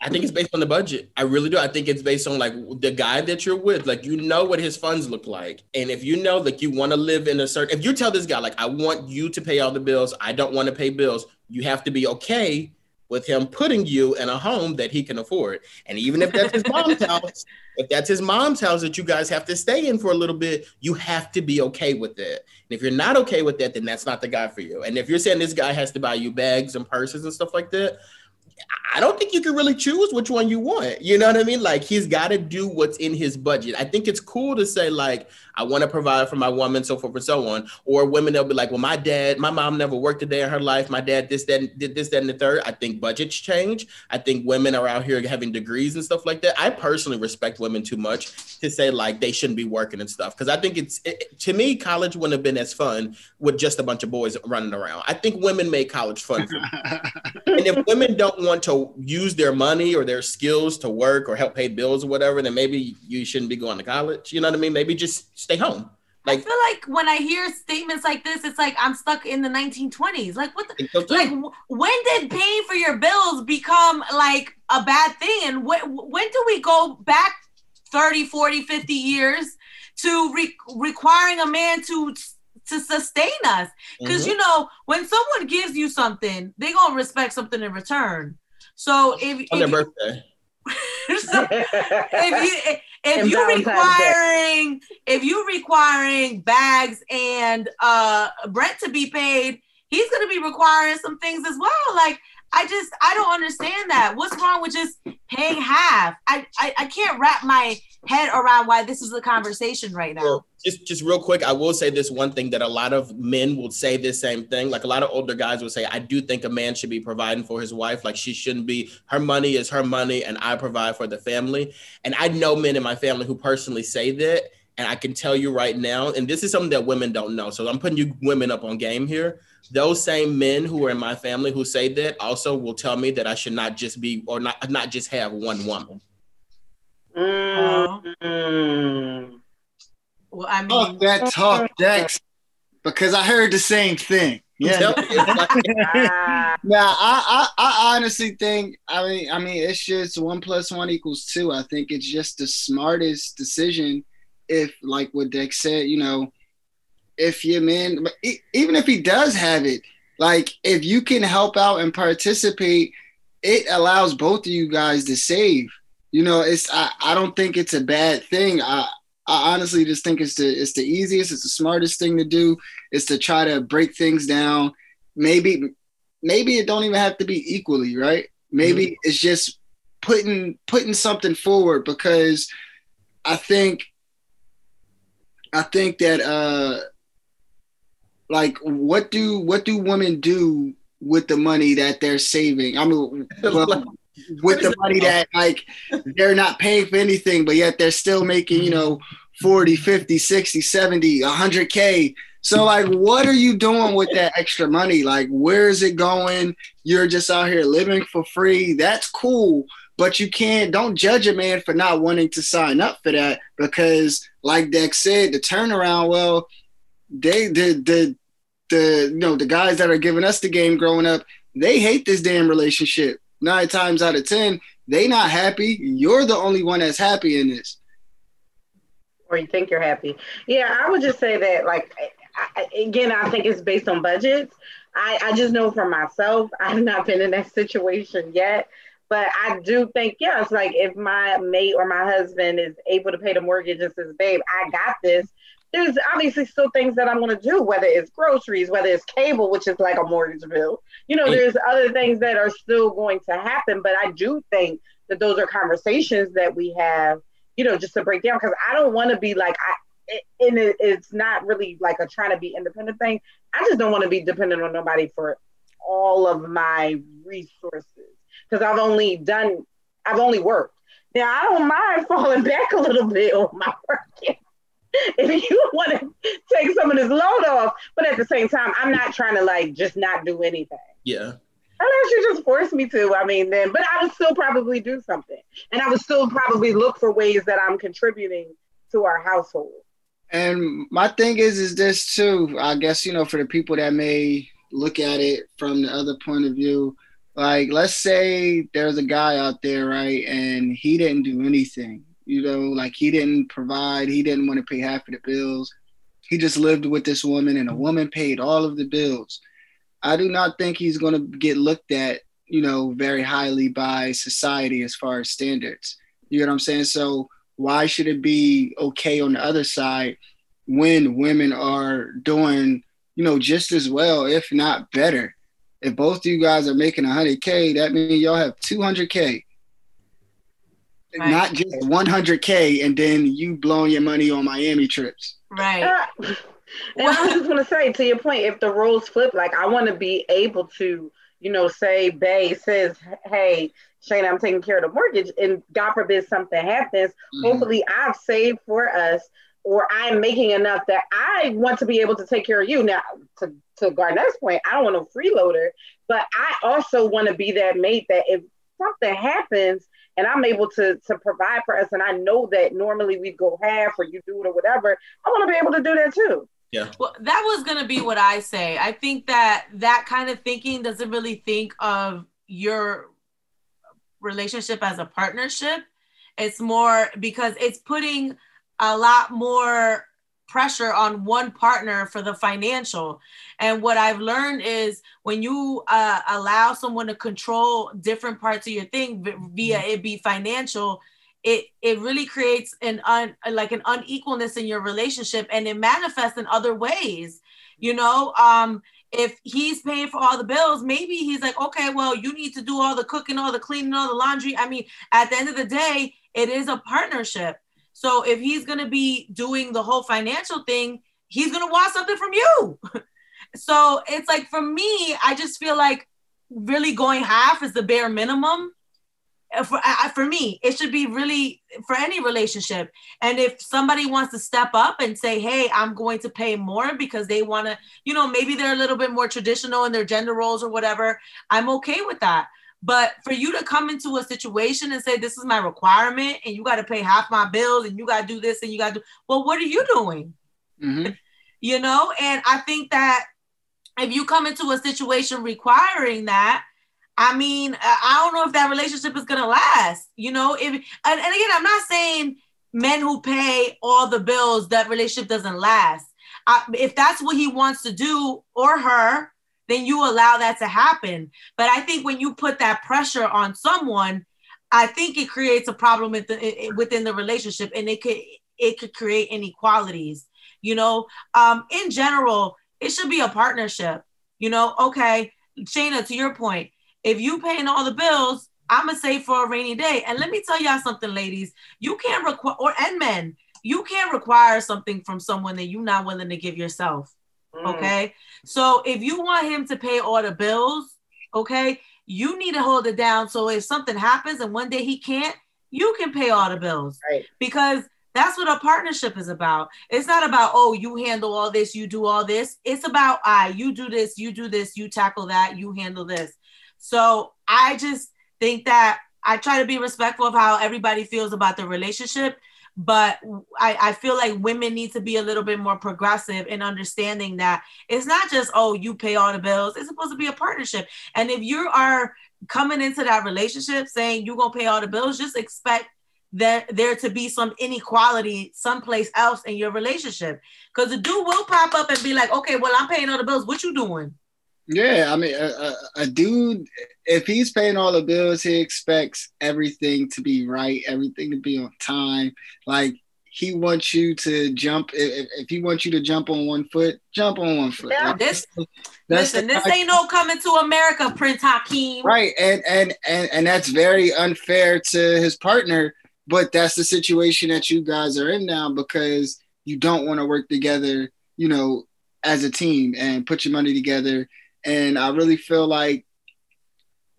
I think it's based on the budget. I really do. I think it's based on like the guy that you're with. Like you know what his funds look like, and if you know like you want to live in a certain. If you tell this guy like I want you to pay all the bills, I don't want to pay bills. You have to be okay with him putting you in a home that he can afford. And even if that's his mom's house, if that's his mom's house that you guys have to stay in for a little bit, you have to be okay with it. And if you're not okay with that, then that's not the guy for you. And if you're saying this guy has to buy you bags and purses and stuff like that, I don't think you can really choose which one you want. You know what I mean? Like he's got to do what's in his budget. I think it's cool to say like I want to provide for my woman, so forth and so on. Or women they'll be like, well, my dad, my mom never worked a day in her life. My dad this that did this that and the third. I think budgets change. I think women are out here having degrees and stuff like that. I personally respect women too much to say like they shouldn't be working and stuff because I think it's it, to me college wouldn't have been as fun with just a bunch of boys running around. I think women made college fun. and if women don't want to use their money or their skills to work or help pay bills or whatever, then maybe you shouldn't be going to college. You know what I mean? Maybe just stay home. Like, I feel like when I hear statements like this, it's like I'm stuck in the 1920s. Like what? The, like when did paying for your bills become like a bad thing? And when when do we go back 30, 40, 50 years to re- requiring a man to to sustain us? Because mm-hmm. you know when someone gives you something, they're gonna respect something in return. So if on if their birthday. so if you if you requiring if you requiring bags and uh Brent to be paid, he's gonna be requiring some things as well. Like I just I don't understand that. What's wrong with just paying half? I I, I can't wrap my head around why this is the conversation right now. Just just real quick, I will say this one thing that a lot of men will say this same thing. Like a lot of older guys will say, I do think a man should be providing for his wife. Like she shouldn't be her money is her money, and I provide for the family. And I know men in my family who personally say that. And I can tell you right now, and this is something that women don't know. So I'm putting you women up on game here those same men who are in my family who say that also will tell me that I should not just be or not not just have one woman. Mm-hmm. Well, I mean, talk that talk, Dex, because I heard the same thing. Yeah. now, I, I, I honestly think, I mean, I mean, it's just one plus one equals two. I think it's just the smartest decision. If, like what Dex said, you know, if your man, even if he does have it, like if you can help out and participate, it allows both of you guys to save. You know, it's I, I don't think it's a bad thing. I I honestly just think it's the it's the easiest, it's the smartest thing to do is to try to break things down. Maybe maybe it don't even have to be equally, right? Maybe mm-hmm. it's just putting putting something forward because I think I think that uh like what do what do women do with the money that they're saving? I mean, well, with the money that like they're not paying for anything, but yet they're still making, you know, 40, 50, 60, 70, 100K. So, like, what are you doing with that extra money? Like, where is it going? You're just out here living for free. That's cool. But you can't, don't judge a man for not wanting to sign up for that because, like Dex said, the turnaround, well, they the the the you know the guys that are giving us the game growing up, they hate this damn relationship. Nine times out of ten, they not happy. You're the only one that's happy in this. Or you think you're happy? Yeah, I would just say that like I, again, I think it's based on budgets. I, I just know for myself, I've not been in that situation yet. But I do think, yes, like if my mate or my husband is able to pay the mortgage and says, babe, I got this, there's obviously still things that I'm going to do, whether it's groceries, whether it's cable, which is like a mortgage bill. You know, there's other things that are still going to happen. But I do think that those are conversations that we have, you know, just to break down because I don't want to be like, I, and it, it's not really like a trying to be independent thing. I just don't want to be dependent on nobody for all of my resources because I've only done, I've only worked. Now I don't mind falling back a little bit on my working if you want to take some of this load off, but at the same time, I'm not trying to like just not do anything. Yeah. Unless you just force me to, I mean, then, but I would still probably do something. And I would still probably look for ways that I'm contributing to our household. And my thing is, is this too, I guess, you know, for the people that may look at it from the other point of view, like, let's say there's a guy out there, right, and he didn't do anything you know, like he didn't provide, he didn't want to pay half of the bills. He just lived with this woman, and a woman paid all of the bills. I do not think he's going to get looked at, you know, very highly by society as far as standards. You know what I'm saying? So why should it be okay on the other side when women are doing, you know, just as well, if not better? if both of you guys are making 100K, that means y'all have 200K. Right. Not just 100K and then you blowing your money on Miami trips. Right. And I was just going to say, to your point, if the roles flip, like I want to be able to, you know, say, Bay says, hey, Shane, I'm taking care of the mortgage, and God forbid something happens. Mm-hmm. Hopefully, I've saved for us, or I'm making enough that I want to be able to take care of you. Now, to, to Garnett's point, I don't want a freeloader, but I also want to be that mate that if something happens and I'm able to to provide for us, and I know that normally we go half or you do it or whatever, I want to be able to do that too. Yeah. Well, that was going to be what I say. I think that that kind of thinking doesn't really think of your relationship as a partnership. It's more because it's putting a lot more pressure on one partner for the financial. And what I've learned is when you uh, allow someone to control different parts of your thing via it be financial, it it really creates an un like an unequalness in your relationship and it manifests in other ways you know? Um if he's paying for all the bills maybe he's like okay well you need to do all the cooking all the cleaning all the laundry. I mean at the end of the day it is a partnership so if he's going to be doing the whole financial thing he's going to want something from you. So it's like for me i just feel like really going half is the bare minimum. Uh, for for me it should be really for any relationship. And if somebody wants to step up and say hey i'm going to pay more because they want to you know maybe they're a little bit more traditional in their gender roles or whatever i'm okay with that but for you to come into a situation and say this is my requirement and you got to pay half my bills and you got to do this and you got to do well what are you doing mm-hmm. you know and i think that if you come into a situation requiring that I mean, I don't know if that relationship is gonna last. You know, if and, and again, I'm not saying men who pay all the bills that relationship doesn't last. I, if that's what he wants to do or her, then you allow that to happen. But I think when you put that pressure on someone, I think it creates a problem within the relationship, and it could it could create inequalities. You know, um, in general, it should be a partnership. You know, okay, Shayna, to your point, if you paying all the bills, I'm gonna save for a rainy day. And let me tell y'all something, ladies. You can't require or and men, you can't require something from someone that you're not willing to give yourself. Mm. Okay. So if you want him to pay all the bills, okay, you need to hold it down. So if something happens and one day he can't, you can pay all the bills. Right. Because that's what a partnership is about. It's not about, oh, you handle all this, you do all this. It's about, I, right, you do this, you do this, you tackle that, you handle this. So I just think that I try to be respectful of how everybody feels about the relationship, but I, I feel like women need to be a little bit more progressive in understanding that it's not just, oh, you pay all the bills. It's supposed to be a partnership. And if you are coming into that relationship saying you're going to pay all the bills, just expect that there to be some inequality someplace else in your relationship. Because the dude will pop up and be like, okay, well, I'm paying all the bills. What you doing? Yeah, I mean, a, a, a, dude, if he's paying all the bills, he expects everything to be right, everything to be on time. Like he wants you to jump. If, if he wants you to jump on one foot, jump on one foot. Yeah, like, this, listen, this ain't no coming to America, Prince Hakeem. Right, and and and and that's very unfair to his partner. But that's the situation that you guys are in now because you don't want to work together, you know, as a team and put your money together and I really feel like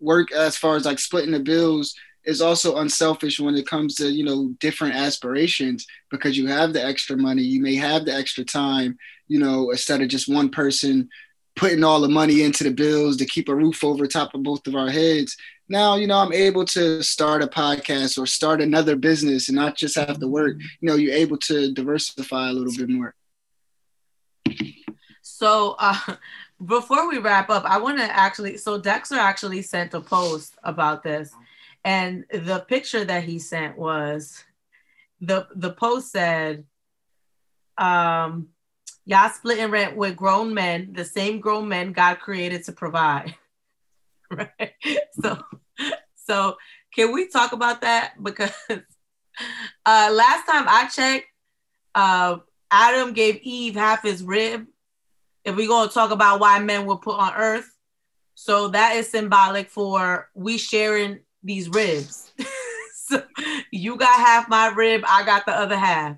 work as far as like splitting the bills is also unselfish when it comes to you know different aspirations because you have the extra money you may have the extra time you know instead of just one person putting all the money into the bills to keep a roof over top of both of our heads. Now you know i'm able to start a podcast or start another business and not just have to work. You know you're able to diversify a little bit more. So uh before we wrap up, I want to actually. So Dexter actually sent a post about this, and the picture that he sent was the the post said, um, "Y'all splitting rent with grown men, the same grown men God created to provide." right. So, so can we talk about that because uh, last time I checked, uh, Adam gave Eve half his rib if we're going to talk about why men were put on earth, So that is symbolic for we sharing these ribs. so you got half my rib, I got the other half.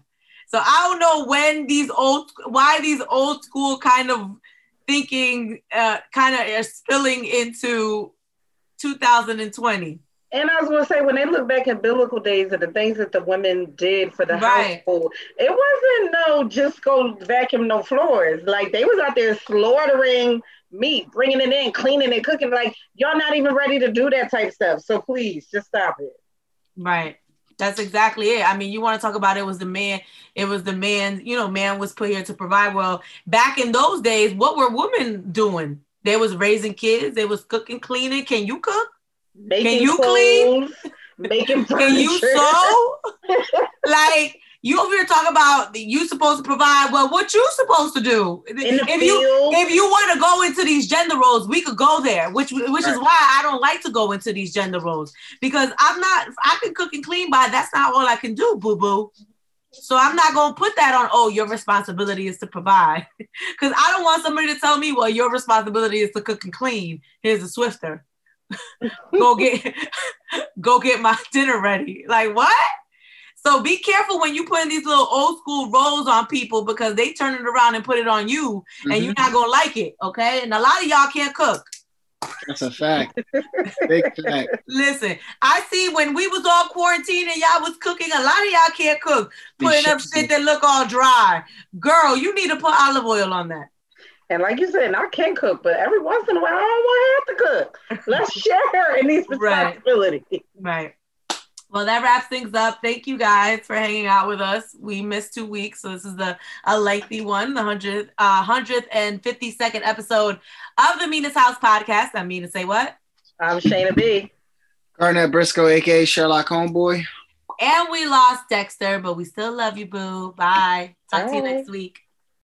So I don't know when these old why these old school kind of thinking uh, kind of are spilling into 2020. And I was going to say, when they look back at biblical days and the things that the women did for the right. household, it wasn't no just go vacuum no floors. Like they was out there slaughtering meat, bringing it in, cleaning it, cooking. Like y'all not even ready to do that type stuff. So please, just stop it. Right. That's exactly it. I mean, you want to talk about it was the man, it was the man, you know, man was put here to provide. Well, back in those days, what were women doing? They was raising kids, they was cooking, cleaning. Can you cook? Making Can you clothes, clean? Making Can you sew? like you over here talking about you supposed to provide. Well, what you supposed to do? if field. you if you want to go into these gender roles, we could go there. Which which right. is why I don't like to go into these gender roles because I'm not. I can cook and clean, but that's not all I can do, boo boo. So I'm not gonna put that on. Oh, your responsibility is to provide, because I don't want somebody to tell me, well, your responsibility is to cook and clean. Here's a Swiffer. Go get go get my dinner ready. Like what? So be careful when you put in these little old school roles on people because they turn it around and put it on you mm-hmm. and you're not gonna like it. Okay. And a lot of y'all can't cook. That's a fact. Big fact. Listen, I see when we was all quarantined and y'all was cooking, a lot of y'all can't cook, putting up shit that look all dry. Girl, you need to put olive oil on that. And like you said, I can cook, but every once in a while, I don't want to have to cook. Let's share in these responsibilities. Right. right. Well, that wraps things up. Thank you guys for hanging out with us. We missed two weeks, so this is the a lengthy one, the hundredth, uh, hundredth and fifty second episode of the Mina's House podcast. I'm Mina. Say what? I'm Shayna B. Garnett Briscoe, aka Sherlock Homeboy. And we lost Dexter, but we still love you, boo. Bye. Talk Bye. to you next week.